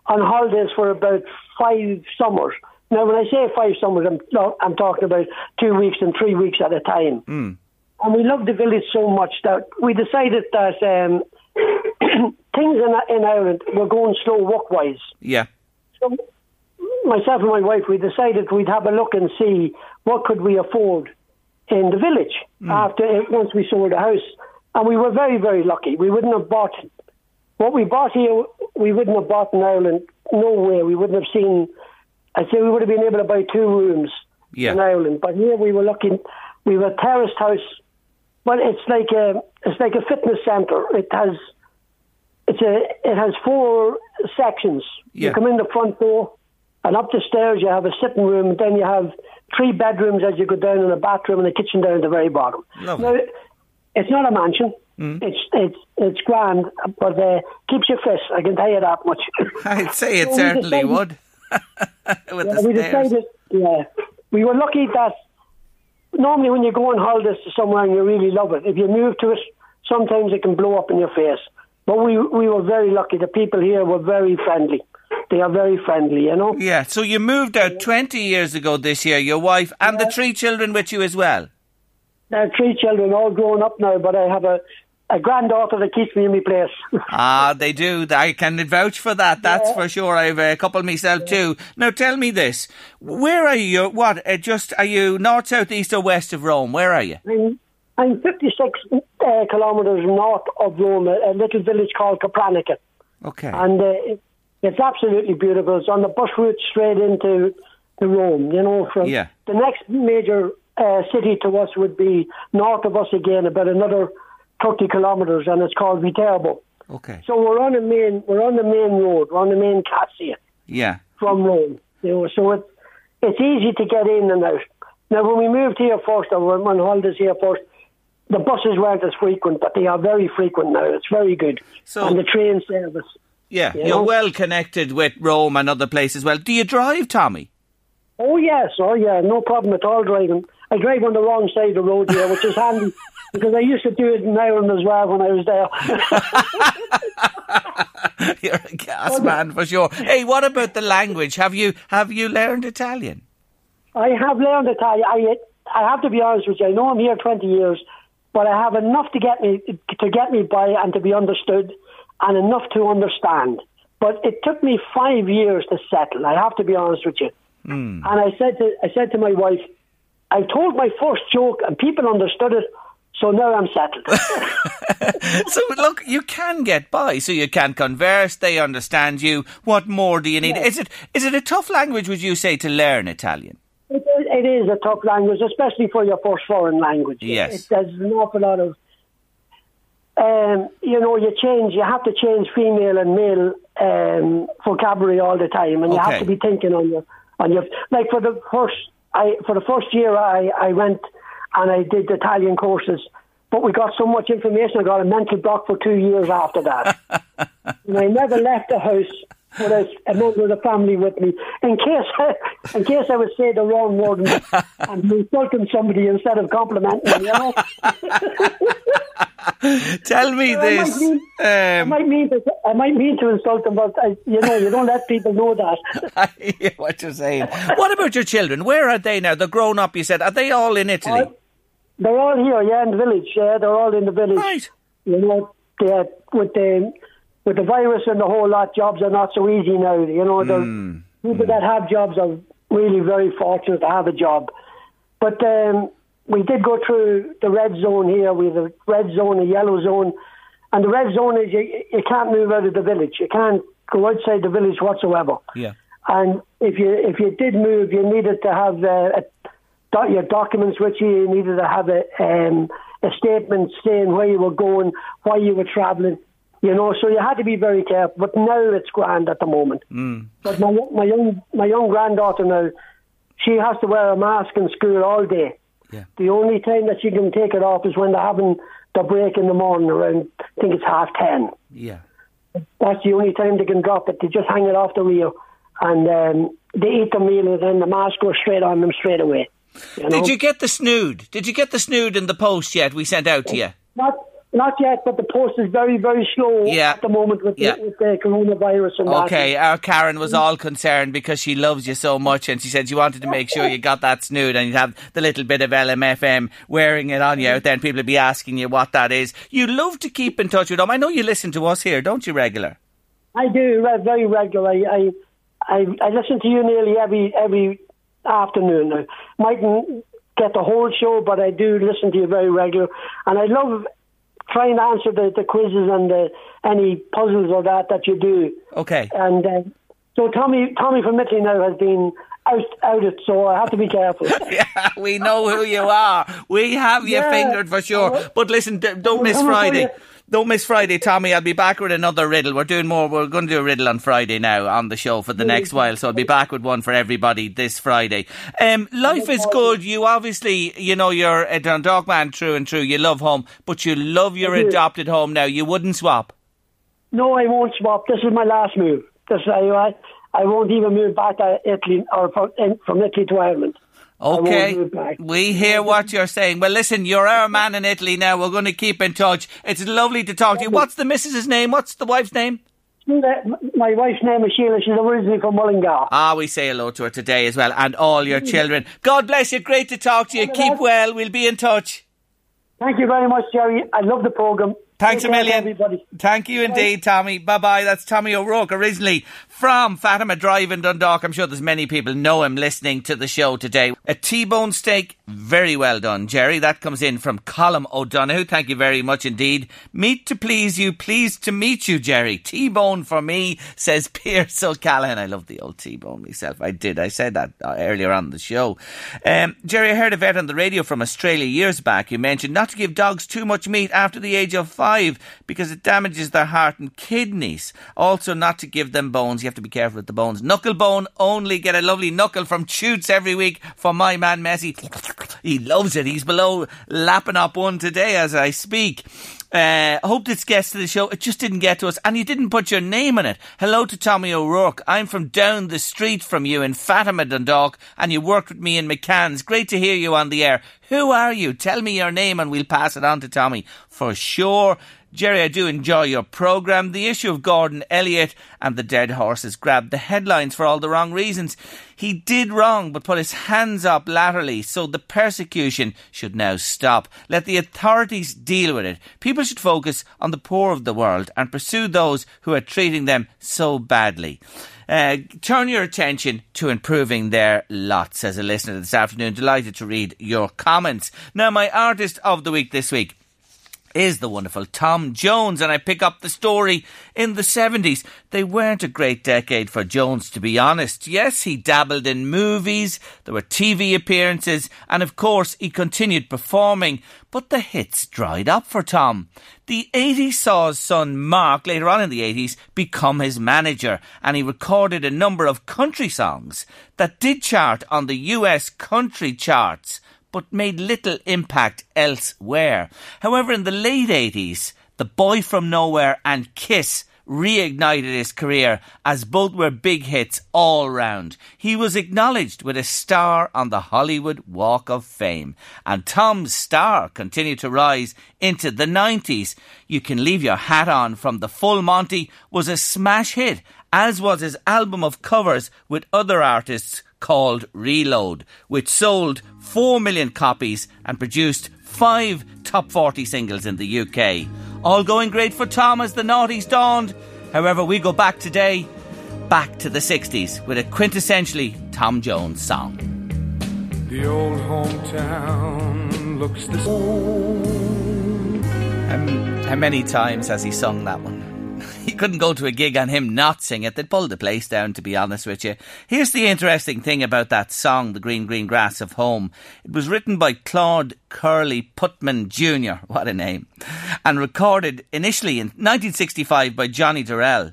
on holidays for about five summers. Now, when I say five summers, I'm, I'm talking about two weeks and three weeks at a time. Mm. And we loved the village so much that we decided that um, things in, in Ireland were going slow work-wise. Yeah. So myself and my wife, we decided we'd have a look and see what could we afford in the village mm. after once we sold the house. And we were very, very lucky. We wouldn't have bought what we bought here, we wouldn't have bought in Ireland. No way. We wouldn't have seen. I'd say we would have been able to buy two rooms yeah. in Ireland. But here we were looking. We were a terraced house, but it's like a it's like a fitness centre. It has it's a it has four sections. Yeah. You come in the front door, and up the stairs you have a sitting room. And then you have three bedrooms as you go down, and a bathroom and a kitchen down at the very bottom. Lovely. Now, it's not a mansion. Mm. It's it's it's grand, but uh, keeps you fresh. I can tell you that much. I'd say it So certainly decided- would. Yeah, we stairs. decided, yeah, we were lucky that normally when you go on holidays to somewhere and you really love it, if you move to it, sometimes it can blow up in your face. But we we were very lucky. The people here were very friendly. They are very friendly, you know. Yeah, so you moved out 20 years ago this year, your wife and the three children with you as well. There are three children, all grown up now, but I have a, a granddaughter that keeps me in my place. Ah, they do. I can vouch for that. That's for sure. I have a couple myself too. Now, tell me this: Where are you? What? Uh, just are you north, south, east, or west of Rome? Where are you? I'm, I'm 56 uh, kilometres north of Rome, a, a little village called Capranica. Okay. And uh, it's absolutely beautiful. It's on the bus route straight into to Rome, you know. From Yeah. The next major uh, city to us would be north of us again, about another 30 kilometres, and it's called Viterbo. Okay. So we're on the main, we're on the main road, we're on the main Cassia Yeah. from Rome. You know, so it's it's easy to get in and out. Now, when we moved here first, or when holidays here first, the buses weren't as frequent, but they are very frequent now. It's very good, So- and the train service. Yeah. You You're know? well connected with Rome and other places. Well, do you drive, Tommy? Oh yes, oh yeah, no problem at all driving. I drive on the wrong side of the road here, which is handy because I used to do it in Ireland as well when I was there. You're a gas man for sure. Hey, what about the language? Have you have you learned Italian? I have learned Italian. I I have to be honest with you. I know I'm here 20 years, but I have enough to get me to get me by and to be understood, and enough to understand. But it took me five years to settle. I have to be honest with you. Hmm. And I said to I said to my wife, I told my first joke and people understood it. So now I'm settled. So look, you can get by. So you can converse. They understand you. What more do you need? Is it is it a tough language? Would you say to learn Italian? It, it is a tough language, especially for your first foreign language. Yes. It, there's an awful lot of, um, you know, you change, you have to change female and male um, vocabulary all the time, and you have to be thinking on your, on your, like for the first, I for the first year I, I went and I did Italian courses, but we got so much information, I got a mental block for two years after that. and I never left the house without a member of the family with me, in case I, in case I would say the wrong word and, and insulting somebody instead of complimenting them. You know? Tell me I might this. mean- I Um, might mean to, I might mean to insult them, but I, you know, you don't let people know that. I hear what you're saying. What about your children? Where are they now? They're grown up. You said. Are they all in Italy? They're all here, yeah, in the village. Yeah, they're all in the village. Right. You know, they're, with the with the virus and the whole lot, jobs are not so easy now. You know, the Hmm. people that have jobs are really very fortunate to have a job. But um, we did go through the red zone here. We have a red zone, a yellow zone, and the red zone is you, you can't move out of the village. You can't go outside the village whatsoever. Yeah. And if you if you did move, you needed to have uh, a, your documents with you. You needed to have a um, a statement saying where you were going, why you were travelling. You know, so you had to be very careful. But now it's grand at the moment. Mm. But my my young my young granddaughter now, she has to wear a mask in school all day. Yeah. The only time that you can take it off is when they're having the break in the morning around. I think it's half ten. Yeah. That's the only time they can drop it. They just hang it off the wheel and um, they eat the meal, and then the mask goes straight on them straight away. You know? Did you get the snood? Did you get the snood in the post yet? We sent out to you. Not not yet, but the post is very very slow Yeah. at the moment with, Yeah. the, with the coronavirus and that. Okay, our Karen was all concerned because she loves you so much, and she said she wanted to make sure you got that snood and you'd have the little bit of LMFM wearing it on you out there, and people would be asking you what that is. You love to keep in touch with them. I know you listen to us here, don't you, regular? I do very regular. I, I I I listen to you nearly every every afternoon. I mightn't get the whole show, but I do listen to you very regular, and I love trying to answer the, the quizzes and the, any puzzles or that that you do. Okay. And uh, so Tommy Tommy from Italy now has been out out it, so I have to be careful. yeah, we know who you are. We have you Yeah. fingered for sure. But listen, don't miss Friday. Don't miss Friday, Tommy. I'll be back with another riddle. We're doing more. We're going to do a riddle on Friday now on the show for the next while. So I'll be back with one for everybody this Friday. Um, life is good. You obviously, you know, you're a Dundalk man through and through. You love home, but you love your adopted home now. You wouldn't swap. No, I won't swap. This is my last move. This I, I won't even move back to Italy or from, from Italy to Ireland. Okay, we hear what you're saying. Well, listen, you're our man in Italy now. We're going to keep in touch. It's lovely to talk to you. What's the missus's name? What's the wife's name? My wife's name is Sheila. She's originally from Mullingar. Ah, we say hello to her today as well, and all your children. God bless you. Great to talk to you. Keep well. We'll be in touch. Thank you very much, Jerry. I love the programme. Thanks Take a million. Everybody. Thank you indeed, Tommy. Bye bye. That's Tommy O'Rourke, originally from Fatima Drive in Dundalk. I'm sure there's many people know him listening to the show today. A T-bone steak, very well done, Jerry. That comes in from Colm O'Donoghue. Thank you very much indeed. Meat to please you, pleased to meet you, Jerry. T-bone for me, says Pierce O'Callaghan. I love the old T-bone myself. I did. I said that uh, earlier on the show. Um, Jerry, I heard a vet on the radio from Australia years back You mentioned not to give dogs too much meat after the age of five because it damages their heart and kidneys. Also, not to give them bones. You have to be careful with the bones. Knuckle bone only get a lovely knuckle from Chutes every week for my man Messi. He loves it. He's below lapping up one today as I speak. Uh, hope this gets to the show. It just didn't get to us, and you didn't put your name in it. Hello to Tommy O'Rourke. I'm from down the street from you in Fatima, Dundalk, and you worked with me in McCann's. Great to hear you on the air. Who are you? Tell me your name, and we'll pass it on to Tommy for sure. Jerry, I do enjoy your programme. The issue of Gordon Elliott and the dead horses grabbed the headlines for all the wrong reasons. He did wrong, but put his hands up laterally, so the persecution should now stop. Let the authorities deal with it. People should focus on the poor of the world and pursue those who are treating them so badly. Uh, turn your attention to improving their lot, says a listener this afternoon. Delighted to read your comments. Now, my artist of the week this week is the wonderful Tom Jones, and I pick up the story in the 70s. They weren't a great decade for Jones, to be honest. Yes, he dabbled in movies, there were TV appearances, and of course, he continued performing, but the hits dried up for Tom. The 80s saw his son Mark, later on in the 80s, become his manager, and he recorded a number of country songs that did chart on the US country charts but made little impact elsewhere. However, in the late 80s, The Boy From Nowhere and Kiss reignited his career as both were big hits all round. He was acknowledged with a star on the Hollywood Walk of Fame, and Tom's star continued to rise into the 90s. You Can Leave Your Hat On from the Full Monty was a smash hit, as was his album of covers with other artists called Reload, which sold 4 million copies and produced five top 40 singles in the UK. All going great for Tom as the noughties dawned. However, we go back today, back to the 60s, with a quintessentially Tom Jones song. The old hometown looks the same. Um, how many times has he sung that one? you couldn't go to a gig and him not sing it. They'd pull the place down, to be honest with you. Here's the interesting thing about that song, The Green Green Grass of Home. It was written by Claude Curly Putman Jr., what a name, and recorded initially in 1965 by Johnny Darrell.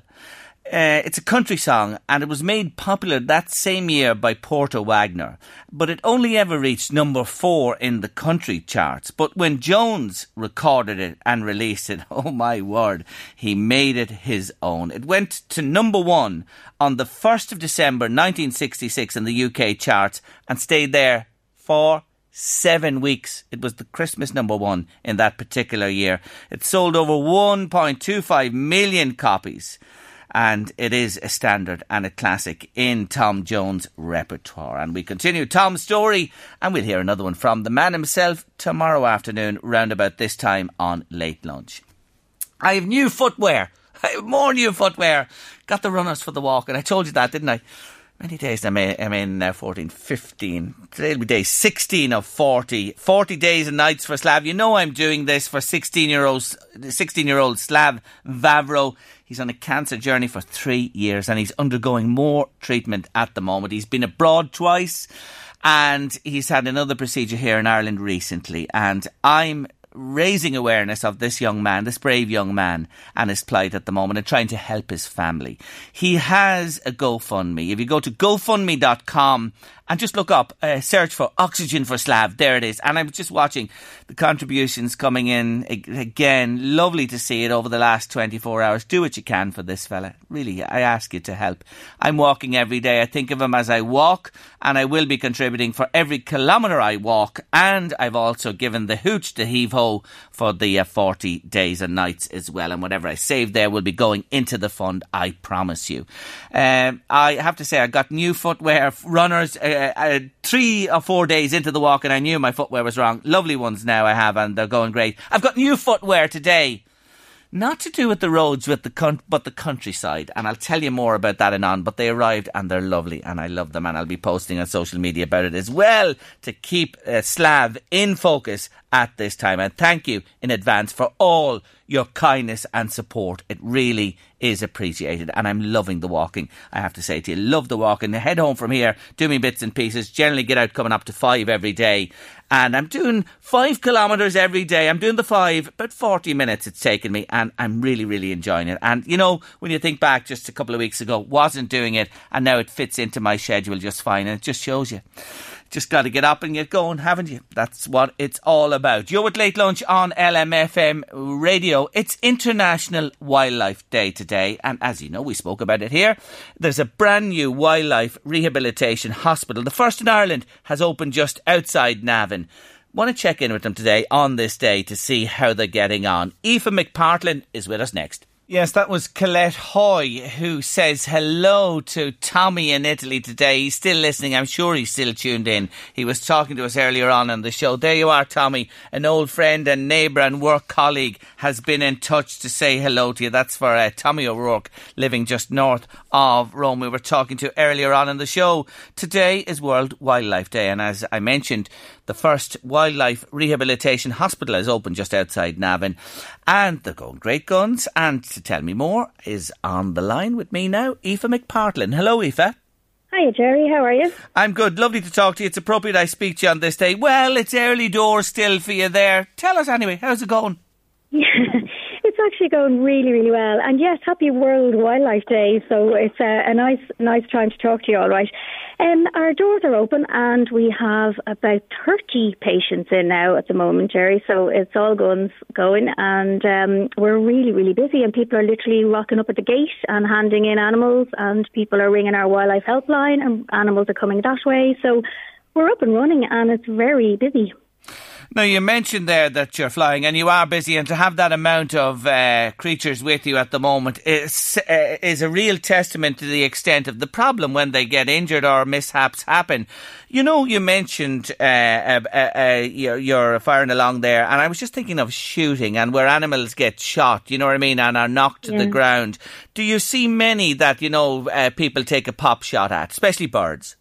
Uh, it's a country song, and it was made popular that same year by Porter Wagoner, but it only ever reached number four in the country charts. But when Jones recorded it and released it, oh my word, he made it his own. It went to number one on the 1st of December 1966 in the UK charts and stayed there for seven weeks. It was the Christmas number one in that particular year. It sold over 1.25 million copies and it is a standard and a classic in Tom Jones' repertoire. And we continue Tom's story, and we'll hear another one from the man himself tomorrow afternoon, round about this time on Late Lunch. I have new footwear. I have more new footwear. Got the runners for the walk, and I told you that, didn't I? Many days I'm in, I'm in uh, 14, 15. Today'll be day 16 of 40. 40 days and nights for Slav. You know I'm doing this for 16 year old, 16 year old Slav Vavro. He's on a cancer journey for three years and he's undergoing more treatment at the moment. He's been abroad twice and he's had another procedure here in Ireland recently. And I'm raising awareness of this young man, this brave young man, and his plight at the moment and trying to help his family. He has a GoFundMe. If you go to gofundme.com and just look up, uh, search for Oxygen for Slav. There it is. And I'm just watching the contributions coming in again. Lovely to see it over the last 24 hours. Do what you can for this fella. Really, I ask you to help. I'm walking every day. I think of him as I walk, and I will be contributing for every kilometre I walk. And I've also given the hooch to heave ho for the uh, 40 days and nights as well. And whatever I save there will be going into the fund, I promise you. Um, I have to say, I got new footwear, runners. Uh, uh, uh, three or four days into the walk and I knew my footwear was wrong. Lovely ones now I have and they're going great. I've got new footwear today. Not to do with the roads, with the con- but the countryside, and I'll tell you more about that and on. But they arrived and they're lovely, and I love them, and I'll be posting on social media about it as well to keep uh, Slav in focus at this time. And thank you in advance for all your kindness and support. It really is appreciated. And I'm loving the walking, I have to say to you. Love the walking. Head home from here, do me bits and pieces. Generally get out coming up to five every day. And I'm doing five kilometres every day. I'm doing the five, about 40 minutes it's taken me. And I'm really, really enjoying it. And, you know, when you think back just a couple of weeks ago, wasn't doing it. And now it fits into my schedule just fine. And it just shows you just got to get up and get going, haven't you? That's what it's all about. You're with Late Lunch on LMFM Radio. It's International Wildlife Day today, and as you know, we spoke about it here. There's a brand new wildlife rehabilitation hospital. The first in Ireland has opened just outside Navan. Want to check in with them today on this day to see how they're getting on. Aoife McPartlin is with us next. Yes, that was Colette Hoy who says hello to Tommy in Italy today. He's still listening. I'm sure he's still tuned in. He was talking to us earlier on in the show. There you are, Tommy. An old friend and neighbour and work colleague has been in touch to say hello to you. That's for uh, Tommy O'Rourke living just north of Rome. We were talking to earlier on in the show. Today is World Wildlife Day, and as I mentioned, the first wildlife rehabilitation hospital has opened just outside Navan, and they're going great guns. And to tell me more is on the line with me now, Aoife McPartlin. Hello, Aoife. Hi, Jerry. How are you? I'm good. Lovely to talk to you. It's appropriate I speak to you on this day. Well, it's early doors still for you there. Tell us anyway. How's it going? Actually going really, really well. And yes, happy World Wildlife Day. So it's a, a nice, nice time to talk to you. All right. Um, our doors are open and we have about 30 patients in now at the moment, Jerry. So it's all guns going and um, we're really, really busy and people are literally rocking up at the gate and handing in animals and people are ringing our wildlife helpline and animals are coming that way. So we're up and running and it's very busy. Now, you mentioned there that you're flying and you are busy, and to have that amount of uh, creatures with you at the moment is, uh, is a real testament to the extent of the problem when they get injured or mishaps happen. You know, you mentioned uh, uh, uh, uh you're, you're, firing along there, and I was just thinking of shooting and where animals get shot, you know what I mean, and are knocked to the ground. Do you see many that, you know, people take a pop shot at, especially birds?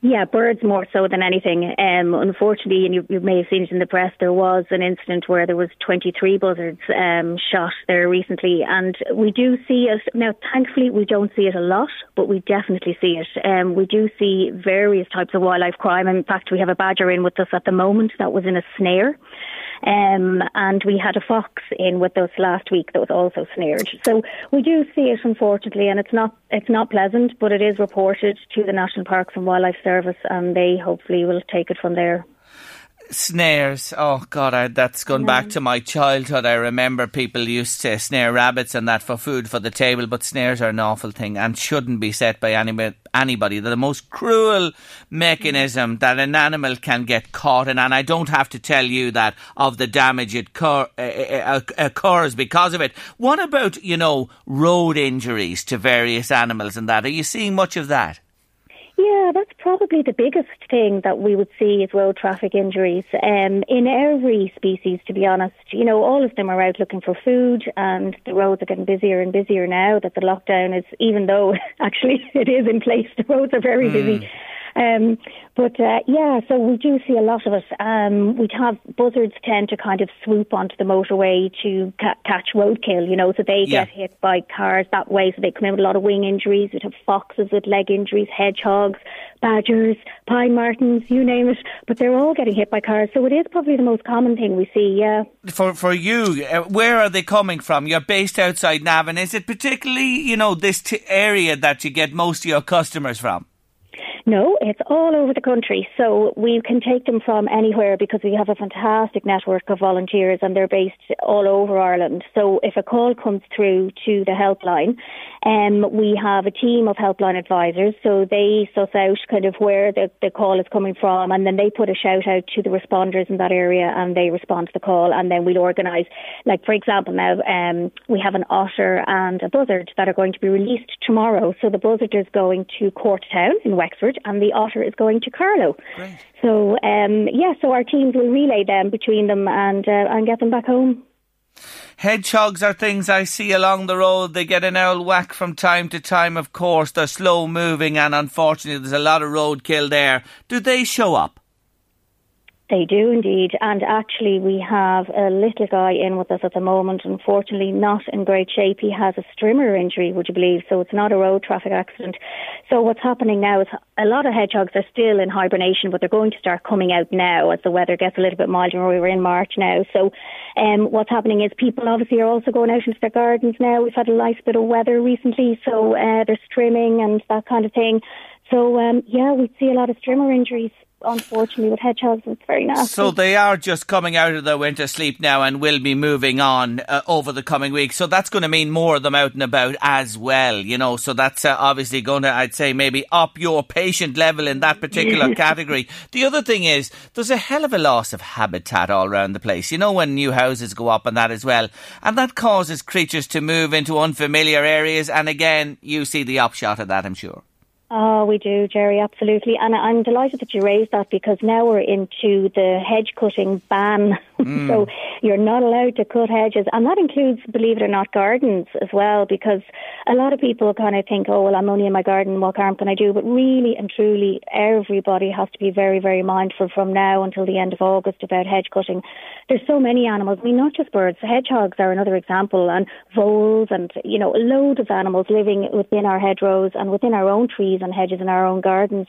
Yeah, birds more so than anything. Um, unfortunately, and you, you, may have seen it in the press, there was an incident where there was 23 buzzards um, shot there recently, and we do see it now. Thankfully, we don't see it a lot, but we definitely see it. Um, we do see various types of wildlife crime. In fact, we have a badger in with us at the moment that was in a snare. Um, and we had a fox in with us last week that was also snared. So we do see it, unfortunately, and it's not it's not pleasant, but it is reported to the National Parks and Wildlife Service, and they hopefully will take it from there snares. Oh God, I, that's gone back to my childhood. I remember people used to snare rabbits and that for food for the table, but snares are an awful thing and shouldn't be set by any, anybody. They're the most cruel mechanism that an animal can get caught in, and I don't have to tell you that of the damage it cur- uh, occurs because of it. What about you know road injuries to various animals and that? Are you seeing much of that? Yeah, that's probably the biggest thing that we would see is road traffic injuries. Um, in every species, to be honest, you know, all of them are out looking for food, and the roads are getting busier and busier now that the lockdown is, even though actually it is in place, the roads are very mm. busy. Um, but uh, yeah, so we do see a lot of it. Um, we'd have buzzards tend to kind of swoop onto the motorway to ca- catch roadkill, you know, so they Yeah. get hit by cars that way. So they come in with a lot of wing injuries. We'd have foxes with leg injuries, hedgehogs, badgers, pine martens, you name it. But they're all getting hit by cars. So it is probably the most common thing we see. Yeah. For for you, uh, where are they coming from? You're based outside Navan. Is it particularly, you know, this t- area that you get most of your customers from? No, it's all over the country. So we can take them from anywhere because we have a fantastic network of volunteers and they're based all over Ireland. So if a call comes through to the helpline, um, we have a team of helpline advisors. So they suss out kind of where the, the call is coming from and then they put a shout out to the responders in that area and they respond to the call and then we'll organise, like for example now, um, we have an otter and a buzzard that are going to be released tomorrow. So the buzzard is going to Courtown in Wexford and the otter is going to Carlow. So um, yeah, so our teams will relay them between them and uh, and get them back home. Hedgehogs are things I see along the road. They get an owl whack from time to time, of course. They're slow moving and unfortunately there's a lot of roadkill there. Do they show up? They do indeed, and actually we have a little guy in with us at the moment. Unfortunately, not in great shape. He has a strimmer injury, would you believe? So it's not a road traffic accident. So what's happening now is a lot of hedgehogs are still in hibernation, but they're going to start coming out now as the weather gets a little bit milder. We were in March now, so um, what's happening is people obviously are also going out into their gardens now. We've had a nice bit of weather recently, so uh, they're trimming and that kind of thing. So um, yeah, we see a lot of strimmer injuries unfortunately with hedgehogs it's very nasty. So they are just coming out of their winter sleep now and will be moving on uh, over the coming weeks. So that's going to mean more of them out and about as well, you know. So that's uh, obviously going to, I'd say, maybe up your patient level in that particular category. The other thing is there's a hell of a loss of habitat all around the place. You know, when new houses go up and that as well. And that causes creatures to move into unfamiliar areas. And again, you see the upshot of that, I'm sure. Oh, we do, Jerry, absolutely. And I'm delighted that you raised that because now we're into the hedge cutting ban. Mm. so you're not allowed to cut hedges. And that includes, believe it or not, gardens as well, because a lot of people kind of think, oh, well, I'm only in my garden, what harm can I do? But really and truly, everybody has to be very, very mindful from now until the end of August about hedge cutting. There's so many animals. I mean, not just birds. Hedgehogs are another example, and voles, and, you know, a load of animals living within our hedgerows and within our own trees and hedges in our own gardens.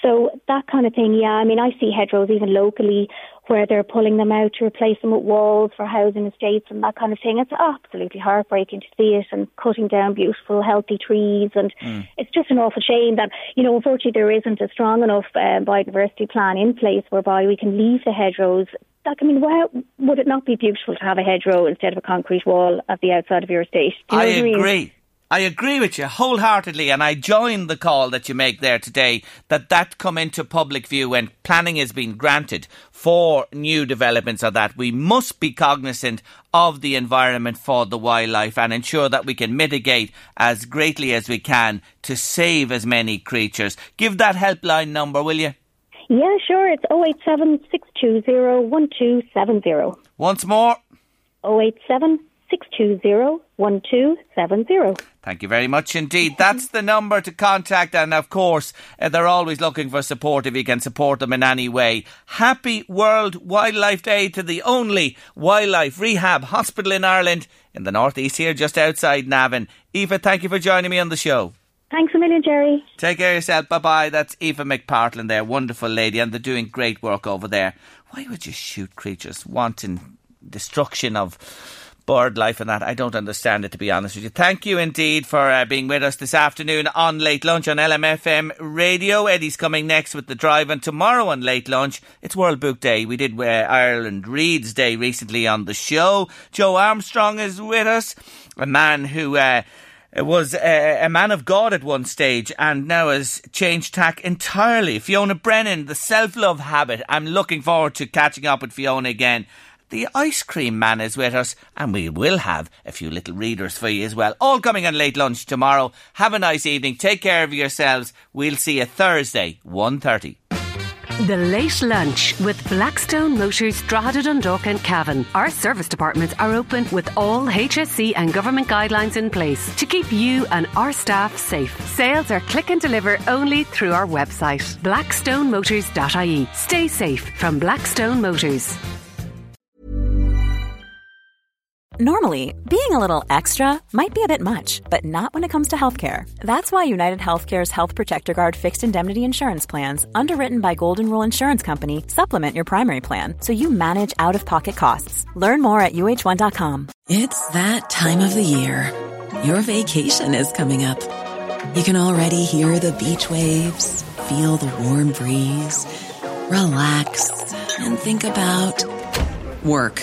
So that kind of thing, yeah. I mean, I see hedgerows even locally where they're pulling them out to replace them with walls for housing estates and that kind of thing. It's absolutely heartbreaking to see it and cutting down beautiful, healthy trees. And Mm. it's just an awful shame that, you know, unfortunately there isn't a strong enough uh, biodiversity plan in place whereby we can leave the hedgerows. Like, I mean, why would it not be beautiful to have a hedgerow instead of a concrete wall at the outside of your estate? Do you know I what I mean? I agree with you wholeheartedly, and I join the call that you make there today that that come into public view when planning has been granted for new developments of that. We must be cognizant of the environment for the wildlife and ensure that we can mitigate as greatly as we can to save as many creatures. Give that helpline number, will you? Yeah, sure. It's 087 620 1270. Once more. 087 620 1270. Thank you very much indeed. That's the number to contact, and of course, uh, they're always looking for support if you can support them in any way. Happy World Wildlife Day to the only wildlife rehab hospital in Ireland in the northeast here, just outside Navan. Aoife, thank you for joining me on the show. Thanks a million, Jerry. Take care of yourself. Bye bye. That's Aoife McPartland there. Wonderful lady, and they're doing great work over there. Why would you shoot creatures wanting destruction of bird life and that. I don't understand it, to be honest with you. Thank you indeed for uh, being with us this afternoon on Late Lunch on LMFM Radio. Eddie's coming next with the drive, and tomorrow on Late Lunch, it's World Book Day. We did uh, Ireland Reads Day recently on the show. Joe Armstrong is with us, a man who. Uh, was a, a, man of God at one stage and now has changed tack entirely. Fiona Brennan, the self love habit. I'm looking forward to catching up with Fiona again. The ice cream man is with us, and we will have a few little readers for you as well. All coming on late lunch tomorrow. Have a nice evening. Take care of yourselves. We'll see you Thursday, 1.30. The Late Lunch with Blackstone Motors Drogheda Dundalk and Cavan. Our service departments are open with all HSE and government guidelines in place to keep you and our staff safe. Sales are click and deliver only through our website, blackstonemotors.ie. Stay safe from Blackstone Motors. Normally, being a little extra might be a bit much, but not when it comes to healthcare. That's why United Healthcare's Health Protector Guard fixed indemnity insurance plans, underwritten by Golden Rule Insurance Company, supplement your primary plan so you manage out of pocket costs. Learn more at uh1.com. It's that time of the year. Your vacation is coming up. You can already hear the beach waves, feel the warm breeze, relax, and think about work.